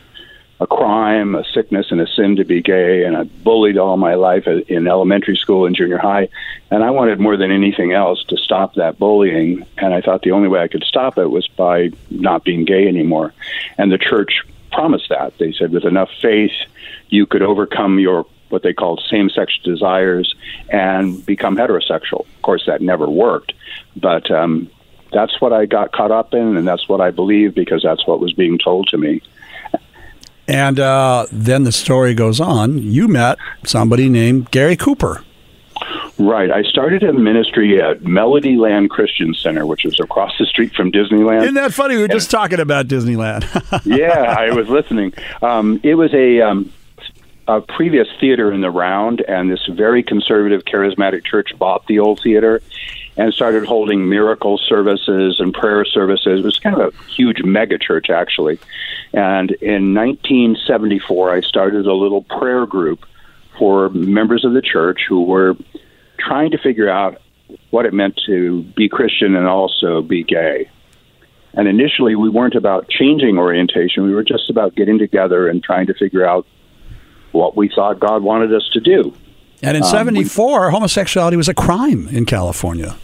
a crime, a sickness, and a sin to be gay, and I bullied all my life in elementary school and junior high, and I wanted more than anything else to stop that bullying, and I thought the only way I could stop it was by not being gay anymore, and the church promised that. They said with enough faith, you could overcome your what they called same-sex desires and become heterosexual. Of course, that never worked, but um, that's what I got caught up in, and that's what I believe because that's what was being told to me. And uh, then the story goes on. You met somebody named Gary Cooper. Right. I started a ministry at Melody Land Christian Center, which is across the street from Disneyland. Isn't that funny? We were just talking about Disneyland. yeah, I was listening. Um, it was a, um, a previous theater in the round, and this very conservative, charismatic church bought the old theater and started holding miracle services and prayer services. It was kind of a huge mega church, actually. And in 1974, I started a little prayer group for members of the church who were trying to figure out what it meant to be Christian and also be gay. And initially, we weren't about changing orientation. We were just about getting together and trying to figure out what we thought God wanted us to do. And in Um, we- 74, homosexuality was a crime in California.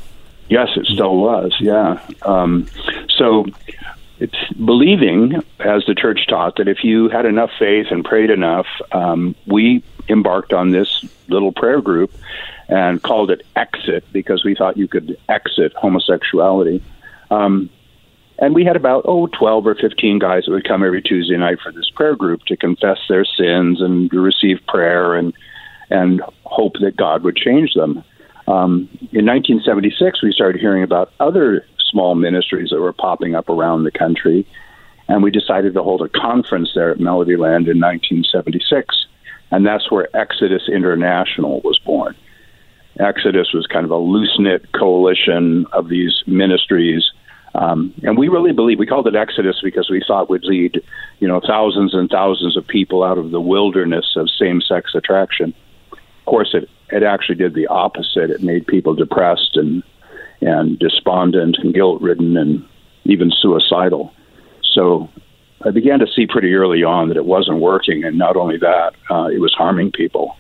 Yes, it still was. Yeah. Um, so it's believing, as the church taught, that if you had enough faith and prayed enough, um, we embarked on this little prayer group and called it Exit because we thought you could exit homosexuality. Um, and we had about oh 12 or 15 guys that would come every Tuesday night for this prayer group to confess their sins and to receive prayer and and hope that God would change them. Um, in 1976, we started hearing about other small ministries that were popping up around the country, and we decided to hold a conference there at Melody Land in 1976, and that's where Exodus International was born. Exodus was kind of a loose knit coalition of these ministries. Um, and we really believe we called it Exodus because we thought would lead, you know, thousands and thousands of people out of the wilderness of same-sex attraction. Of course, it it actually did the opposite. It made people depressed and and despondent and guilt-ridden and even suicidal. So I began to see pretty early on that it wasn't working, and not only that, uh, it was harming people.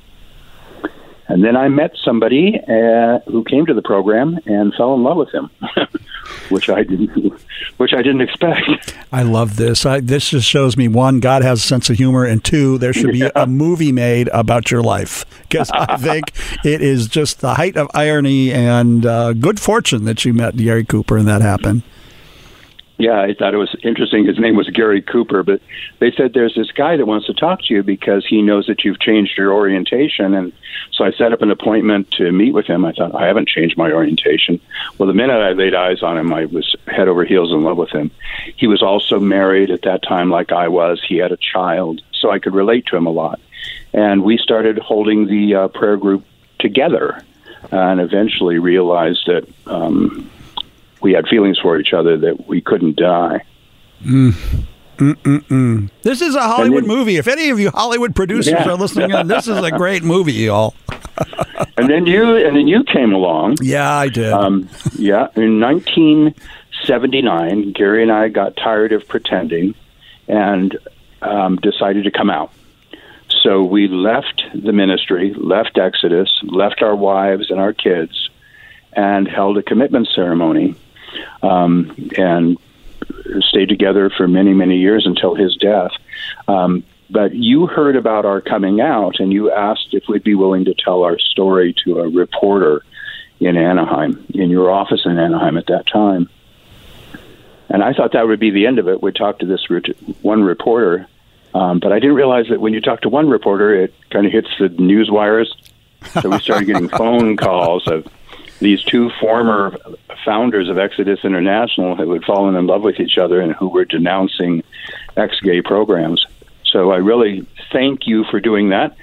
And then I met somebody uh, who came to the program and fell in love with him, which I didn't, which I didn't expect. I love this. I, this just shows me one, God has a sense of humor, and two, there should be a movie made about your life because I think it is just the height of irony and uh, good fortune that you met Gary Cooper and that happened. Yeah, I thought it was interesting. His name was Gary Cooper, but they said there's this guy that wants to talk to you because he knows that you've changed your orientation. And so I set up an appointment to meet with him. I thought, I haven't changed my orientation. Well, the minute I laid eyes on him, I was head over heels in love with him. He was also married at that time, like I was. He had a child, so I could relate to him a lot. And we started holding the uh, prayer group together and eventually realized that. Um, we had feelings for each other that we couldn't die. Mm. Mm-mm-mm. This is a Hollywood then- movie. If any of you Hollywood producers Yeah. are listening in, this is a great movie, y'all. and then you and then you came along. Yeah, I did. Um, yeah, in 1979, Gary and I got tired of pretending and um, decided to come out. So we left the ministry, left Exodus, left our wives and our kids, and held a commitment ceremony, um, and stayed together for many, many years until his death. Um, but you heard about our coming out, and you asked if we'd be willing to tell our story to a reporter in Anaheim, in your office in Anaheim at that time. And I thought that would be the end of it. We'd talk to this one reporter, um, but I didn't realize that when you talk to one reporter, it kind of hits the news wires. So we started getting phone calls of these two former founders of Exodus International who had fallen in love with each other and who were denouncing ex-gay programs. So I really thank you for doing that,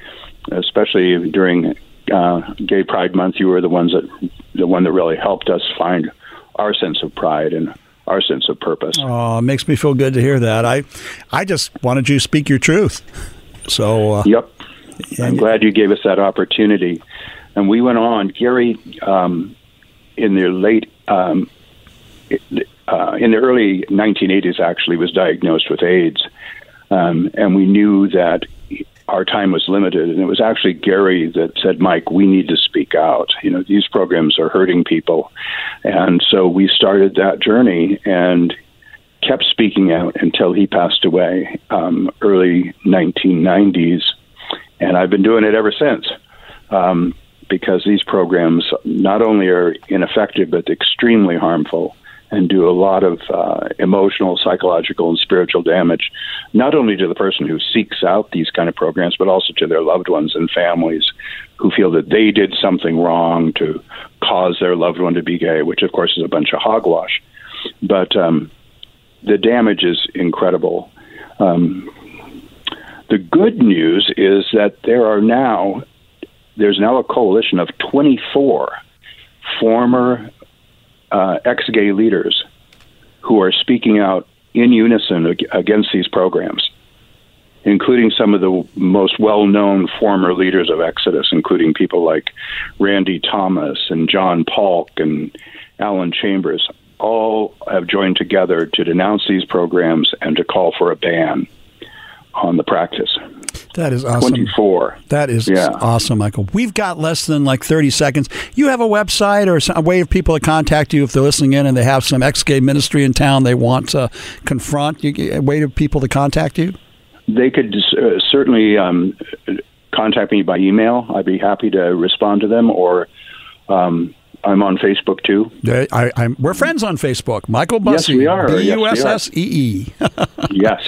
especially during uh, Gay Pride Month. You were the ones that the one that really helped us find our sense of pride and our sense of purpose. Oh, it makes me feel good to hear that. I, I just wanted you to speak your truth. So, uh, Yep. I'm glad you gave us that opportunity. And we went on. Gary, um, in the late, um, uh, in the early 1980s, actually, was diagnosed with AIDS. Um, and we knew that our time was limited. And it was actually Gary that said, Mike, we need to speak out. You know, these programs are hurting people. And so we started that journey and kept speaking out until he passed away, um, early 1990s. And I've been doing it ever since. Um, because these programs not only are ineffective but extremely harmful and do a lot of uh, emotional, psychological, and spiritual damage, not only to the person who seeks out these kind of programs, but also to their loved ones and families who feel that they did something wrong to cause their loved one to be gay, which of course is a bunch of hogwash. But um, the damage is incredible. Um, the good news is that there are now there's now a coalition of 24 former uh, ex-gay leaders who are speaking out in unison against these programs, including some of the most well-known former leaders of Exodus, including people like Randy Thomas and John Paulk and Alan Chambers. All have joined together to denounce these programs and to call for a ban on the practice. That is awesome. 24. That is Yeah. awesome, Michael. We've got less than like 30 seconds. You have a website or some, a way of people to contact you if they're listening in and they have some ex gay ministry in town they want to confront? You, a way of people to contact you? They could uh, certainly um, contact me by email. I'd be happy to respond to them, or um, I'm on Facebook too. I, I'm, we're friends on Facebook. Michael Bussee. Yes, we are. B U. S S E E. Yes.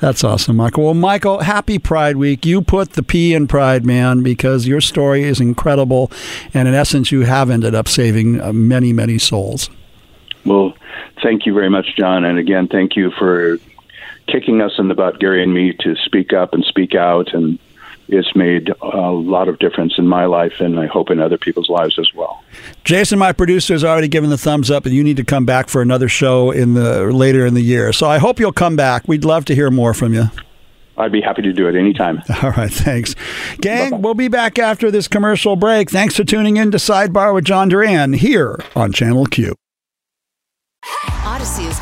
That's awesome, Michael. Well, Michael, happy Pride Week. You put the P in Pride, man, because your story is incredible. And in essence, you have ended up saving uh, many, many souls. Well, thank you very much, John. And again, thank you for kicking us in the butt, Gary and me, to speak up and speak out. And it's made a lot of difference in my life, and I hope in other people's lives as well. Jason, my producer, has already given the thumbs up, and you need to come back for another show in the later in the year. So I hope you'll come back. We'd love to hear more from you. I'd be happy to do it anytime. All right, thanks. Gang, we'll be back after this commercial break. Thanks for tuning in to Sidebar with John Duran here on Channel Q.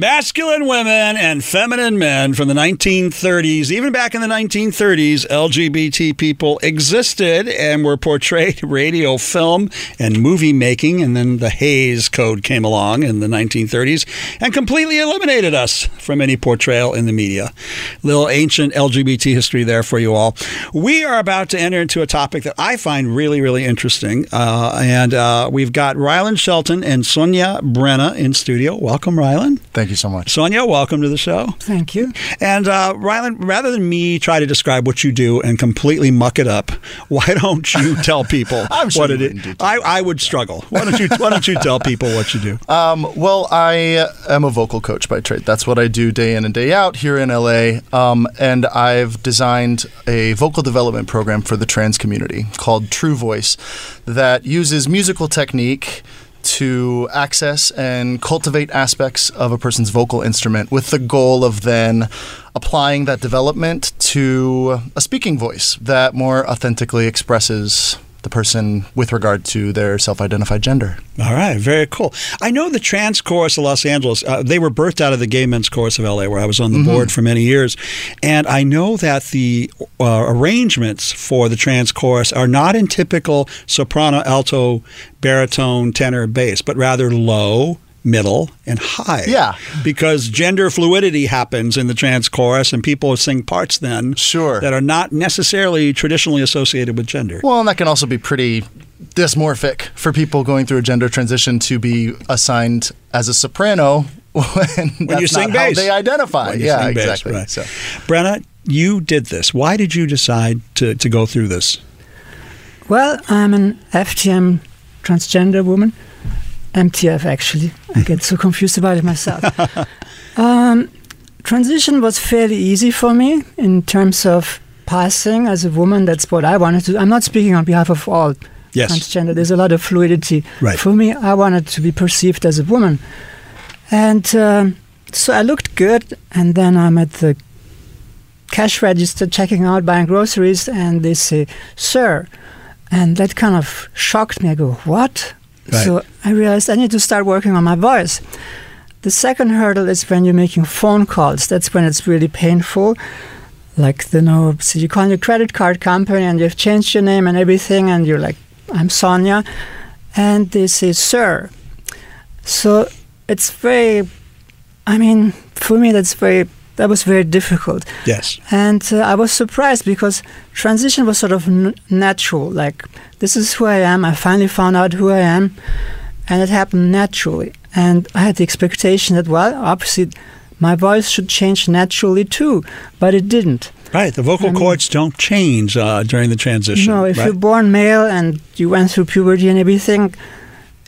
Masculine women and feminine men from the 1930s, even back in the 1930s, LGBT people existed and were portrayed in radio, film, and movie making. And then the Hays Code came along in the 1930s and completely eliminated us from any portrayal in the media. Little ancient LGBT history there for you all. We are about to enter into a topic that I find really, really interesting. Uh, and uh, we've got Rylan Shelton and Sonia Brenna in studio. Welcome, Rylan. Thank you so much. Sonia, welcome to the show. Thank you. And uh, Rylan, rather than me try to describe what you do and completely muck it up, why don't you tell people I'm sure what you it wouldn't is? do I, I would struggle. Why don't you Why don't you tell people what you do? Um, well, I am a vocal coach by trade. That's what I do day in and day out here in LA. Um, and I've designed a vocal development program for the trans community called True Voice that uses musical technique to access and cultivate aspects of a person's vocal instrument with the goal of then applying that development to a speaking voice that more authentically expresses the person with regard to their self-identified gender. All right, very cool. I know the trans chorus of Los Angeles, uh, they were birthed out of the gay men's chorus of LA, where I was on the Mhm. board for many years. And I know that the uh, arrangements for the trans chorus are not in typical soprano, alto, baritone, tenor, bass, but rather low, middle, and high. Yeah. Because gender fluidity happens in the trans chorus, and people sing parts then sure. that are not necessarily traditionally associated with gender. Well, and that can also be pretty dysmorphic for people going through a gender transition to be assigned as a soprano when, when that's you sing not how bass. they identify. When you yeah, sing bass, exactly. right. So, Brenna, you did this. Why did you decide to, to go through this? Well, I'm an FGM transgender woman. MTF, actually. I get so confused about it myself. um, transition was fairly easy for me in terms of passing as a woman. That's what I wanted to. I'm not speaking on behalf of all Yes. transgender. There's a lot of fluidity. Right. For me, I wanted to be perceived as a woman. And um, so I looked good, and then I'm at the cash register checking out, buying groceries, and they say, Sir. And that kind of shocked me. I go, What? Right. So I realized I need to start working on my voice. The second hurdle is when you're making phone calls. That's when it's really painful. Like, you know, so you call your credit card company and you've changed your name and everything, and you're like, I'm Sonia. And they say, sir. So it's very, I mean, for me, that's very, that was very difficult. Yes. And uh, I was surprised because transition was sort of n- natural. Like, this is who I am. I finally found out who I am. And it happened naturally. And I had the expectation that, well, obviously, my voice should change naturally too. But it didn't. Right. The vocal I mean- cords don't change uh, during the transition. No, if right? you're born male and you went through puberty and everything,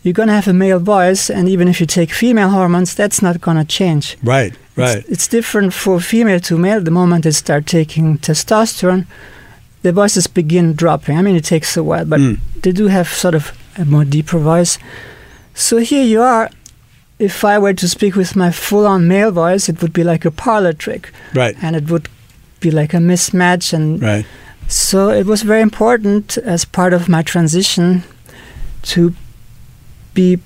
you're going to have a male voice. And even if you take female hormones, that's not going to change. Right, right. It's, it's different for female to male. The moment they start taking testosterone, the voices begin dropping. I mean, it takes a while, but Mm. they do have sort of a more deeper voice. So here you are. If I were to speak with my full on male voice, it would be like a parlor trick. Right. And it would be like a mismatch. And Right. so it was very important as part of my transition to be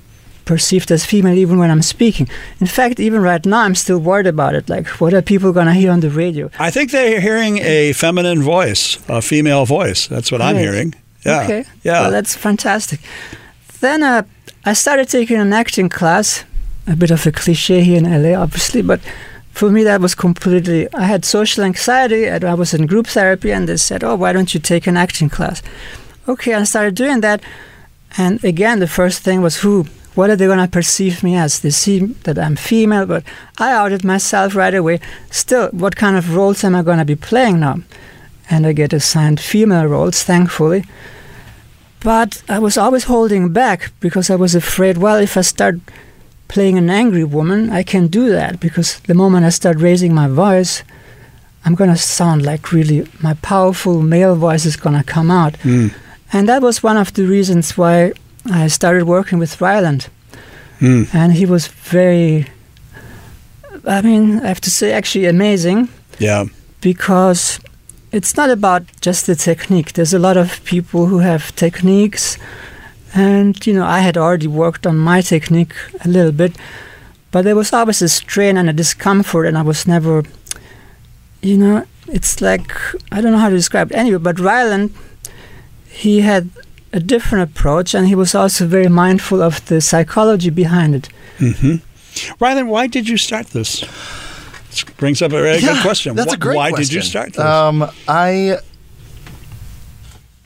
perceived as female even when I'm speaking. In fact, even right now, I'm still worried about it. Like, what are people going to hear on the radio? I think they're hearing a feminine voice, a female voice. That's what I'm hearing. Yeah. Okay. Yeah. Well, that's fantastic. Then uh, I started taking an acting class. A bit of a cliche here in LA, obviously, but for me that was completely. I had social anxiety, and I was in group therapy, and they said, "Oh, why don't you take an acting class?" Okay, I started doing that, and again, the first thing was who. What are they going to perceive me as? They see that I'm female, but I outed myself right away. Still, what kind of roles am I going to be playing now? And I get assigned female roles, thankfully. But I was always holding back because I was afraid, well, if I start playing an angry woman, I can do that because the moment I start raising my voice, I'm going to sound like really my powerful male voice is going to come out. Mm. And that was one of the reasons why I started working with Ryland. Mm. And he was very, I mean, I have to say, actually amazing Yeah. because it's not about just the technique. There's a lot of people who have techniques, and you know, I had already worked on my technique a little bit, but there was always a strain and a discomfort, and I was never, you know, it's like I don't know how to describe it anyway. But Ryland, he had a different approach, and he was also very mindful of the psychology behind it. hmm Rylan, why did you start this? This brings up a very Yeah, good question. That's Wh- a great Why question. did you start this? Um, I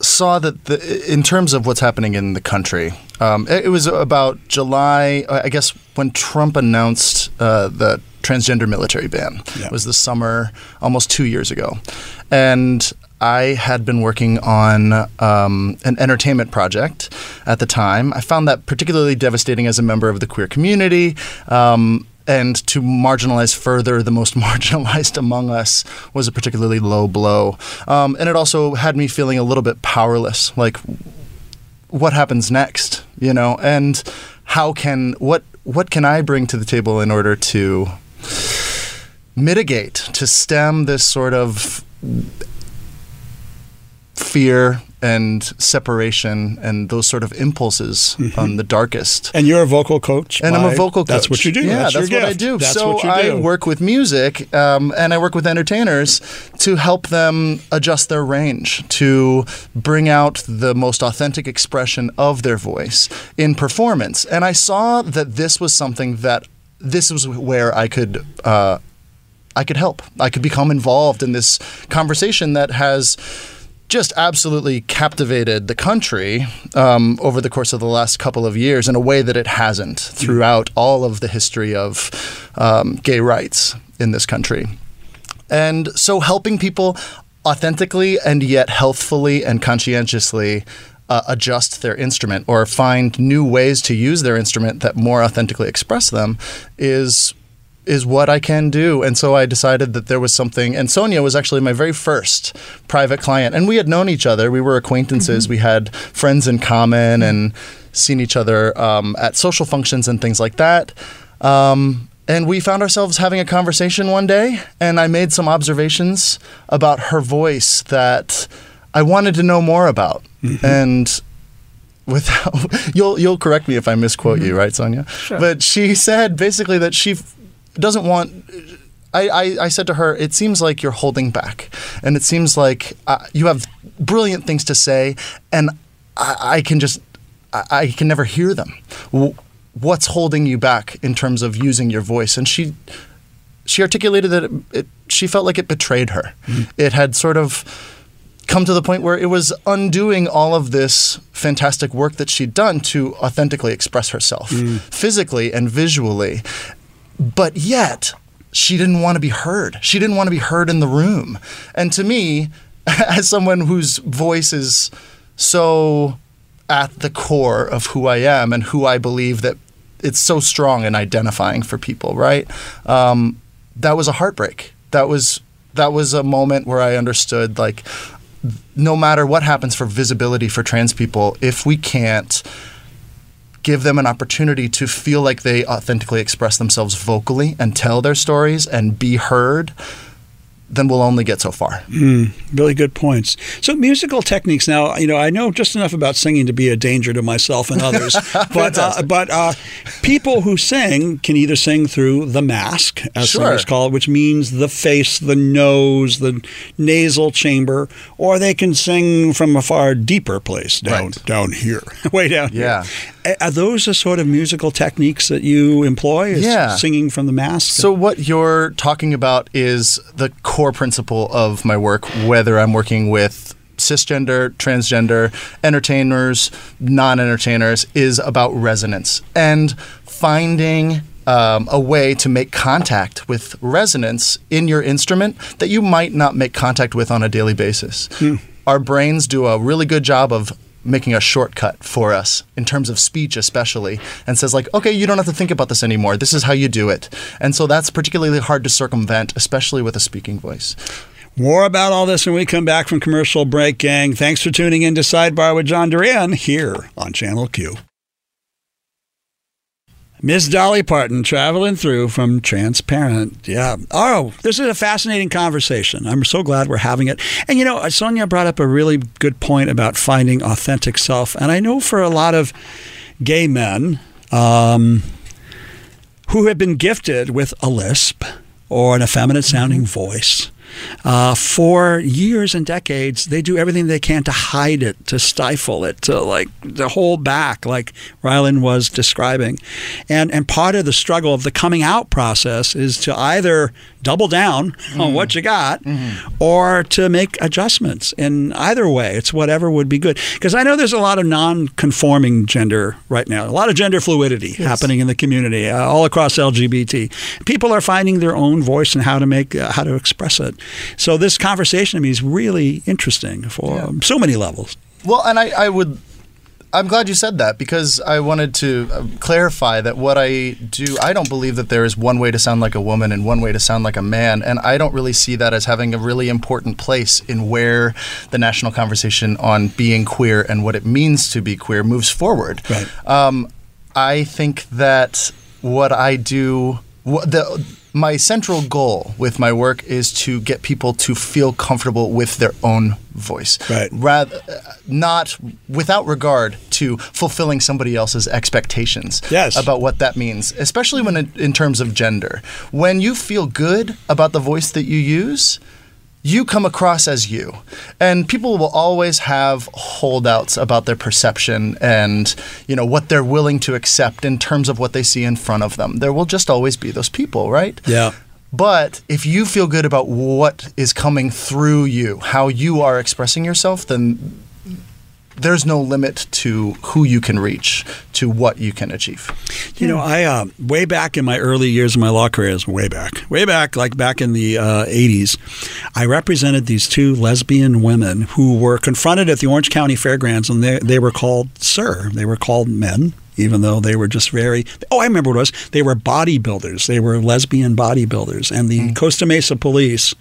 saw that the, in terms of what's happening in the country, um, it, it was about July, I guess, when Trump announced uh, the transgender military ban. It was the summer, almost two years ago, and. I had been working on um, an entertainment project at the time. I found that particularly devastating as a member of the queer community. Um, and to marginalize further the most marginalized among us was a particularly low blow. Um, and it also had me feeling a little bit powerless. Like, what happens next? You know, and how can what what can I bring to the table in order to mitigate to stem this sort of fear and separation and those sort of impulses on the darkest. and you're a vocal coach. And I'm a vocal coach. That's what you do. Yeah, that's, that's, what I do. That's so what you I work with music um, and I work with entertainers to help them adjust their range, to bring out the most authentic expression of their voice in performance. And I saw that this was something that this was where I could. Uh, I could help. I could become involved in this conversation that has just absolutely captivated the country um, over the course of the last couple of years in a way that it hasn't throughout all of the history of um, gay rights in this country. And so helping people authentically and yet healthfully and conscientiously uh, adjust their instrument or find new ways to use their instrument that more authentically express them is is what I can do. And so I decided that there was something. And Sonia was actually my very first private client. And we had known each other. We were acquaintances. We had friends in common and seen each other um, at social functions and things like that. Um, and we found ourselves having a conversation one day. And I made some observations about her voice that I wanted to know more about. And without you'll you'll correct me if I misquote you, right, Sonia? Sure. But she said basically that she f- doesn't want. I, I, I said to her, it seems like you're holding back, and it seems like uh, you have brilliant things to say, and I, I can just I, I can never hear them. What's holding you back in terms of using your voice? And she she articulated that it, it, she felt like it betrayed her. It had sort of come to the point where it was undoing all of this fantastic work that she'd done to authentically express herself physically and visually. But yet, she didn't want to be heard. She didn't want to be heard in the room. And to me, as someone whose voice is so at the core of who I am and who I believe that it's so strong and identifying for people, right? Um, that was a heartbreak. That was that was a moment where I understood like no matter what happens for visibility for trans people, if we can't give them an opportunity to feel like they authentically express themselves vocally and tell their stories and be heard, then we'll only get so far. Mm, really good points. So musical techniques. Now, you know, I know just enough about singing to be a danger to myself and others. but uh, but uh, people who sing can either sing through the mask, as Sure. singers call it, which means the face, the nose, the nasal chamber, or they can sing from a far deeper place down down here, way down Yeah. here. Are those the sort of musical techniques that you employ? Is Yeah. singing from the mask. So what you're talking about is the core principle of my work, whether I'm working with cisgender, transgender, entertainers, non-entertainers, is about resonance and finding um, a way to make contact with resonance in your instrument that you might not make contact with on a daily basis. Our brains do a really good job of making a shortcut for us in terms of speech especially and says like okay you don't have to think about this anymore this is how you do it and so that's particularly hard to circumvent especially with a speaking voice More about all this when we come back from commercial break, gang. Thanks for tuning in to Sidebar with John Duran here on Channel Q. Miss Dolly Parton traveling through from Transparent. Yeah. Oh, this is a fascinating conversation. I'm so glad we're having it. And you know, Sonia brought up a really good point about finding authentic self. And I know for a lot of gay men um, who have been gifted with a lisp or an effeminate sounding voice. Uh, for years and decades, they do everything they can to hide it, to stifle it, to like to hold back, like Rylan was describing. And and part of the struggle of the coming out process is to either double down on what you got, or to make adjustments. In either way, it's whatever would be good. Because I know there's a lot of non-conforming gender right now, a lot of gender fluidity happening in the community, uh, all across LGBT. People are finding their own voice and how to make uh, how to express it. So this conversation to me is really interesting for so many levels. well and i, I would i'm glad you said that because i wanted to uh, clarify that what i do i don't believe that there is one way to sound like a woman and one way to sound like a man and i don't really see that as having a really important place in where the national conversation on being queer and what it means to be queer moves forward Right. Um, I think that what I do, wh- the my central goal with my work is to get people to feel comfortable with their own voice, Right. Rather, uh, not without regard to fulfilling somebody else's expectations Yes. about what that means, especially when it, in terms of gender. When you feel good about the voice that you use, you come across as you. And people will always have holdouts about their perception and, you know, what they're willing to accept in terms of what they see in front of them. There will just always be those people, right? Yeah. But if you feel good about what is coming through you, how you are expressing yourself, then there's no limit to who you can reach, to what you can achieve. You know, I uh, way back in my early years of my law career, is way back, way back, like back in the uh, '80s, I represented these two lesbian women who were confronted at the Orange County Fairgrounds, and they they were called sir. They were called men. Even though they were just very, oh, I remember what it was. They were bodybuilders. They were lesbian bodybuilders, and the mm. Costa Mesa police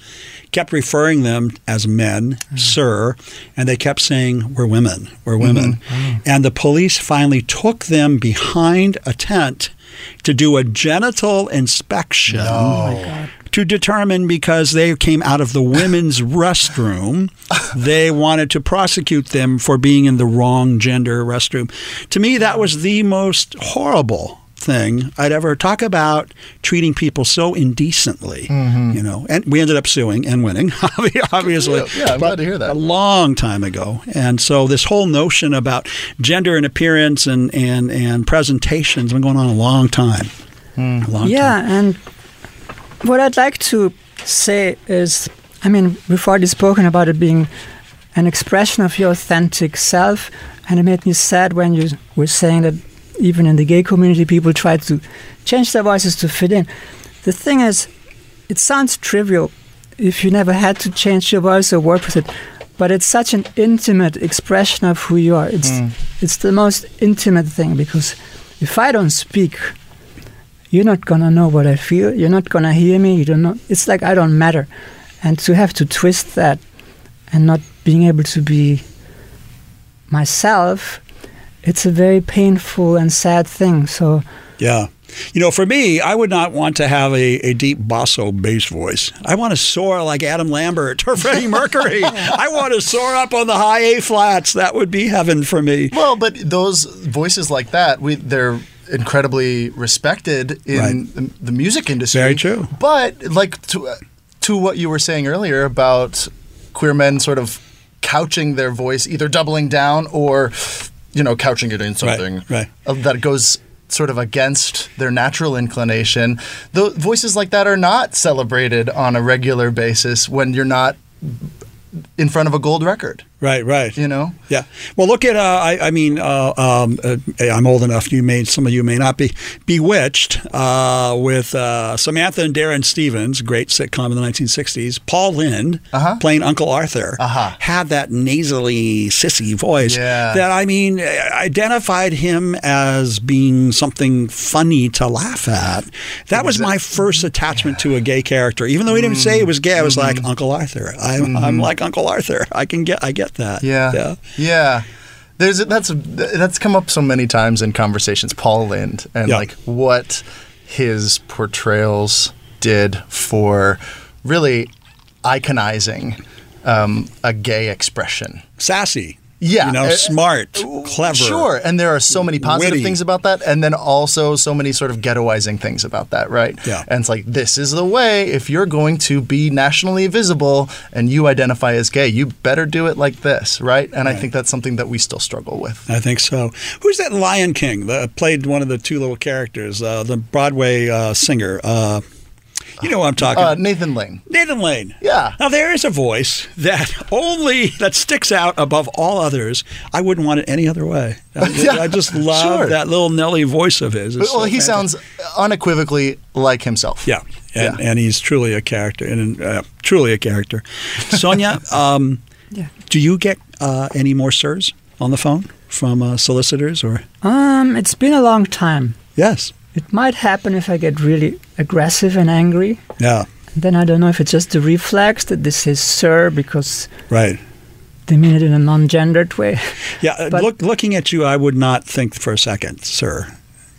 kept referring them as men, mm. sir, and they kept saying, We're women, we're mm-hmm. women. Mm. And the police finally took them behind a tent to do a genital inspection oh to determine because they came out of the women's restroom, they wanted to prosecute them for being in the wrong gender restroom. To me, that was the most horrible thing I'd ever talk about treating people so indecently, Mm-hmm. you know. And we ended up suing and winning, obviously. Yeah, I'm glad to hear that. A long time ago. And so this whole notion about gender and appearance and and and presentation's been going on a long time. Hmm. A long yeah, and what I'd like to say is, I mean, we've already spoken about it being an expression of your authentic self, and it made me sad when you were saying that even in the gay community, people try to change their voices to fit in. The thing is, it sounds trivial if you never had to change your voice or work with it, but it's such an intimate expression of who you are. It's Mm. it's the most intimate thing because if I don't speak, you're not gonna know what I feel. You're not gonna hear me. You don't know. It's like I don't matter, and to have to twist that and not being able to be myself, it's a very painful and sad thing. So Yeah. You know, for me, I would not want to have a, a deep basso bass voice. I want to soar like Adam Lambert or Freddie Mercury. I want to soar up on the high A flats. That would be heaven for me. Well, but those voices like that, we they're incredibly respected in Right. the, the music industry. Very true. But like to to what you were saying earlier about queer men sort of couching their voice, either doubling down or you know couching it in something right. uh, that goes sort of against their natural inclination. The voices like that are not celebrated on a regular basis when you're not in front of a gold record. Right, right. You know? Yeah. Well, look at. Uh, I, I mean, uh, um, uh, I'm old enough. You may, some of you may not be. Bewitched uh, with uh, Samantha and Darrin Stephens, great sitcom in the 1960s. Paul Lynde Uh-huh. playing Uncle Arthur had that nasally sissy voice Yeah. that I mean identified him as being something funny to laugh at. That was my first attachment to a gay character. Even though he didn't say it was gay, I was Mm-hmm. like Uncle Arthur. I'm, I'm like Uncle Arthur. I can get I get that. Yeah. Yeah. Yeah. There's a, that's that's come up so many times in conversations. Paul Lynde and Yeah. like what his portrayals did for really iconizing um, a gay expression. Sassy. Yeah, You know, uh, smart, clever. Sure, and there are so many positive Witty. things about that, and then also so many sort of ghettoizing things about that, right? Yeah. And it's like this is the way. If you're going to be nationally visible and you identify as gay, you better do it like this, right? And I think that's something that we still struggle with. I think so. Who's that Lion King that played one of the two little characters, uh, the Broadway uh, singer? You know what I'm talking Uh, Nathan Lane. Nathan Lane. Yeah. Now there is a voice that only that sticks out above all others. I wouldn't want it any other way. I, I just love Sure. that little Nelly voice of his. It's well, so he fantastic. sounds unequivocally like himself. Yeah, and, and he's truly a character, and uh, truly a character. Sonia, um, Yeah. do you get uh, any more sirs on the phone from uh, solicitors or? Um, it's been a long time. Yes. It might happen if I get really aggressive and angry. Yeah. And then I don't know if it's just the reflex that this is sir because Right. they mean it in a non-gendered way. Yeah. uh, look, looking at you, I would not think for a second, sir.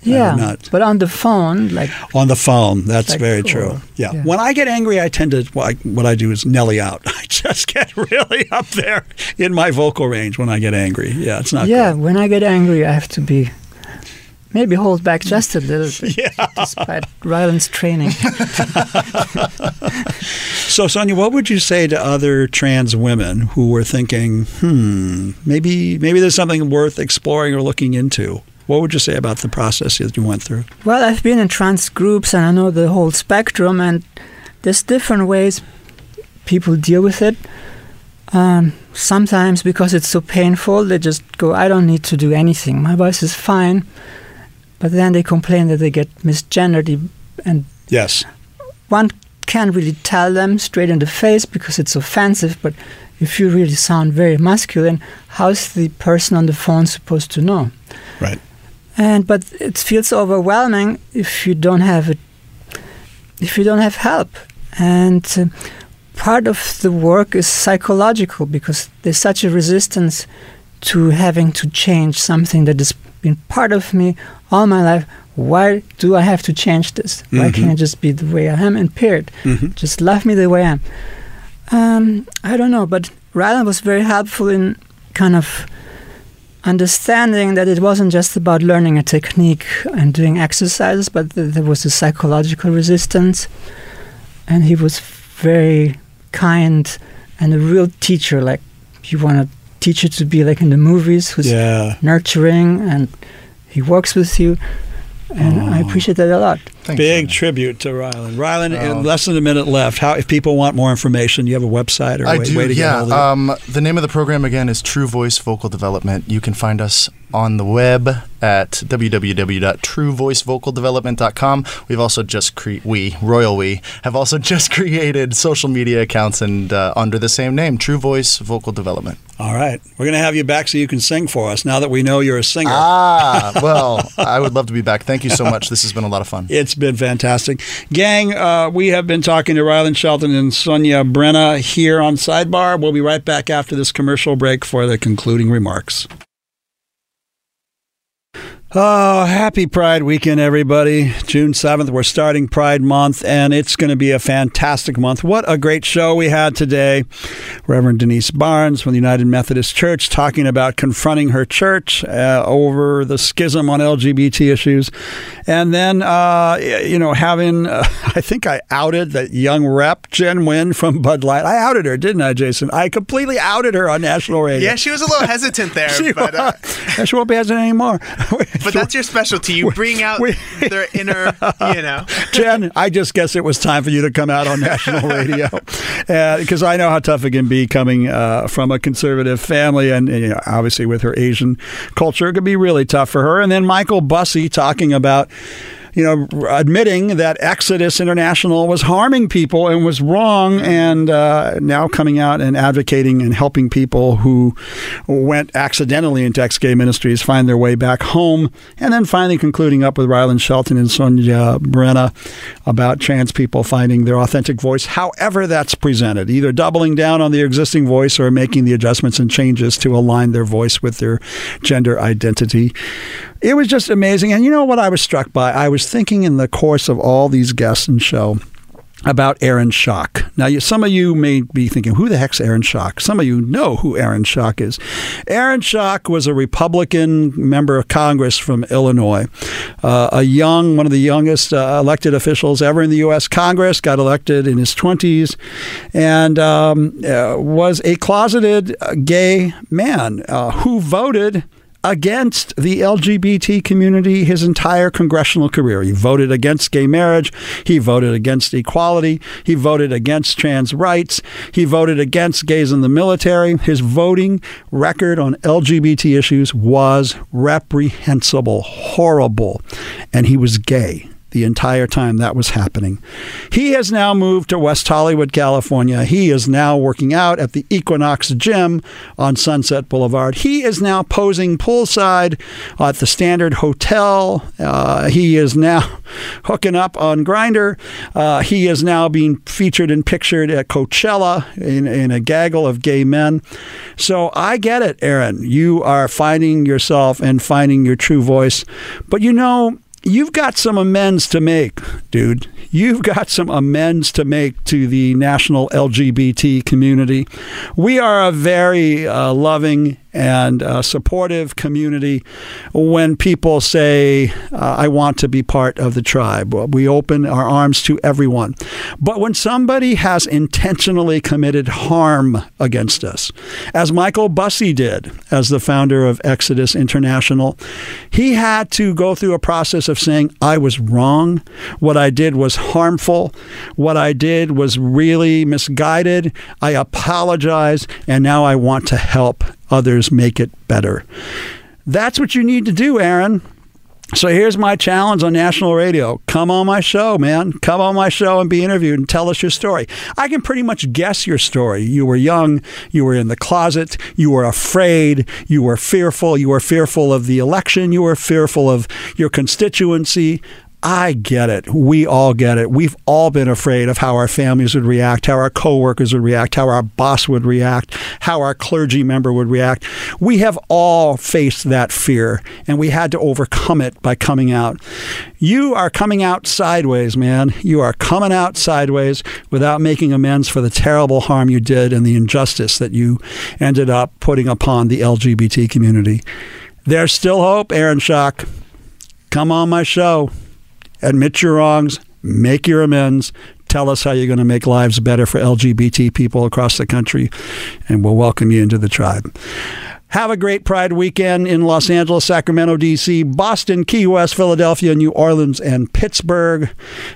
Yeah, not. but on the phone, like On the phone, that's Like, very oh, true. Yeah. yeah. When I get angry, I tend to what I, what I do is Nelly out. I just get really up there in my vocal range when I get angry. Yeah, it's not. yeah, when I get angry, I have to be maybe hold back just a little bit, despite Rylan's training. So, Sonia, what would you say to other trans women who were thinking, hmm, maybe maybe there's something worth exploring or looking into? What would you say about the process that you went through? Well, I've been in trans groups and I know the whole spectrum, and there's different ways people deal with it. Um, sometimes because it's so painful, they just go, I don't need to do anything. My voice is fine. But then they complain that they get misgendered, and Yes. one can't really tell them straight in the face because it's offensive. But if you really sound very masculine, how's the person on the phone supposed to know? Right. And but it feels overwhelming if you don't have it, if you don't have help. And uh, part of the work is psychological because there's such a resistance to having to change something that is been part of me all my life. Why do I have to change this? Why Mhm. can't I just be the way I am and period? Mhm. Just love me the way I am. Um, I don't know, but Rylan was very helpful in kind of understanding that it wasn't just about learning a technique and doing exercises, but that there was a psychological resistance. And he was very kind and a real teacher. Like you want a teacher to be like in the movies, who's Yeah. nurturing and he works with you. And I appreciate that a lot. Big tribute to Rylan. Rylan, Oh. in less than a minute left. How if people want more information, you have a website or a I way, do, way to get yeah. hold of it? Um, the name of the program again is True Voice Vocal Development. You can find us on the web at www.truevoicevocaldevelopment.com. We've also just cre- we Royal We have also just created social media accounts and uh, under the same name, True Voice Vocal Development. All right. We're going to have you back so you can sing for us now that we know you're a singer. Ah, well, I would love to be back. Thank you so much. This has been a lot of fun. It's been fantastic. Gang, uh, we have been talking to Rylan Shelton and Sonia Brenna here on Sidebar. We'll be right back after this commercial break for the concluding remarks. Oh, happy Pride weekend, everybody. June 7th, we're starting Pride Month, and it's going to be a fantastic month. What a great show we had today. Reverend Denise Barnes from the United Methodist Church talking about confronting her church uh, over the schism on LGBT issues. And then, uh, you know, having, uh, I think I outed that young rep, Jen Wynn from Bud Light. I outed her, didn't I, Jason? I completely outed her on national radio. Yeah, she was a little hesitant there, She but uh, she won't be hesitant anymore. but that's your specialty. You bring out their inner, you know. Jen, I just guess it was time for you to come out on national radio because I know how tough it can be coming uh, from a conservative family, and you know, obviously with her Asian culture, it could be really tough for her. And then Michael Bussee talking about. You know, admitting that Exodus International was harming people and was wrong, and uh, now coming out and advocating and helping people who went accidentally into ex gay ministries find their way back home, and then finally concluding up with Rylan Shelton and Sonia Brenna about trans people finding their authentic voice, however that's presented, either doubling down on the existing voice or making the adjustments and changes to align their voice with their gender identity. It was just amazing. And you know what I was struck by? I was thinking in the course of all these guests and show about Aaron Schock. Now, you, some of you may be thinking, who the heck's Aaron Schock? Some of you know who Aaron Schock is. Aaron Schock was a Republican member of Congress from Illinois, uh, a young, one of the youngest uh, elected officials ever in the U.S. Congress, got elected in his 20s, and um, uh, was a closeted uh, gay man uh, who voted against the LGBT community his entire congressional career. He voted against gay marriage. He voted against equality. He voted against trans rights. He voted against gays in the military. His voting record on LGBT issues was reprehensible, horrible, and he was gay the entire time that was happening. He has now moved to West Hollywood, California. He is now working out at the Equinox Gym on Sunset Boulevard. He is now posing poolside at the Standard Hotel. Uh, he is now hooking up on Grindr. Uh, he is now being featured and pictured at Coachella in, in a gaggle of gay men. So I get it, Aaron. You are finding yourself and finding your true voice. But you know, you've got some amends to make, dude. You've got some amends to make to the national LGBT community. We are a very uh, loving and supportive community when people say, uh, I want to be part of the tribe. We open our arms to everyone. But when somebody has intentionally committed harm against us, as Michael Bussee did as the founder of Exodus International, he had to go through a process of saying, I was wrong. What I did was harmful. What I did was really misguided. I apologize. And now I want to help others make it better. That's what you need to do, Aaron. So here's my challenge on national radio. Come on my show, man. Come on my show and be interviewed and tell us your story. I can pretty much guess your story. You were young, you were in the closet, you were afraid, you were fearful, you were fearful of the election, you were fearful of your constituency. I get it. We all get it. We've all been afraid of how our families would react, how our coworkers would react, how our boss would react, how our clergy member would react. We have all faced that fear, and we had to overcome it by coming out. You are coming out sideways, man. You are coming out sideways without making amends for the terrible harm you did and the injustice that you ended up putting upon the LGBT community. There's still hope, Aaron Schock. Come on my show. Admit your wrongs, make your amends, tell us how you're going to make lives better for LGBT people across the country, and we'll welcome you into the tribe. Have a great Pride weekend in Los Angeles, Sacramento, D.C., Boston, Key West, Philadelphia, New Orleans, and Pittsburgh.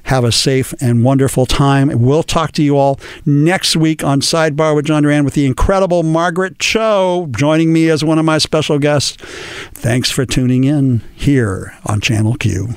Have a safe and wonderful time. We'll talk to you all next week on Sidebar with John Duran with the incredible Margaret Cho joining me as one of my special guests. Thanks for tuning in here on Channel Q.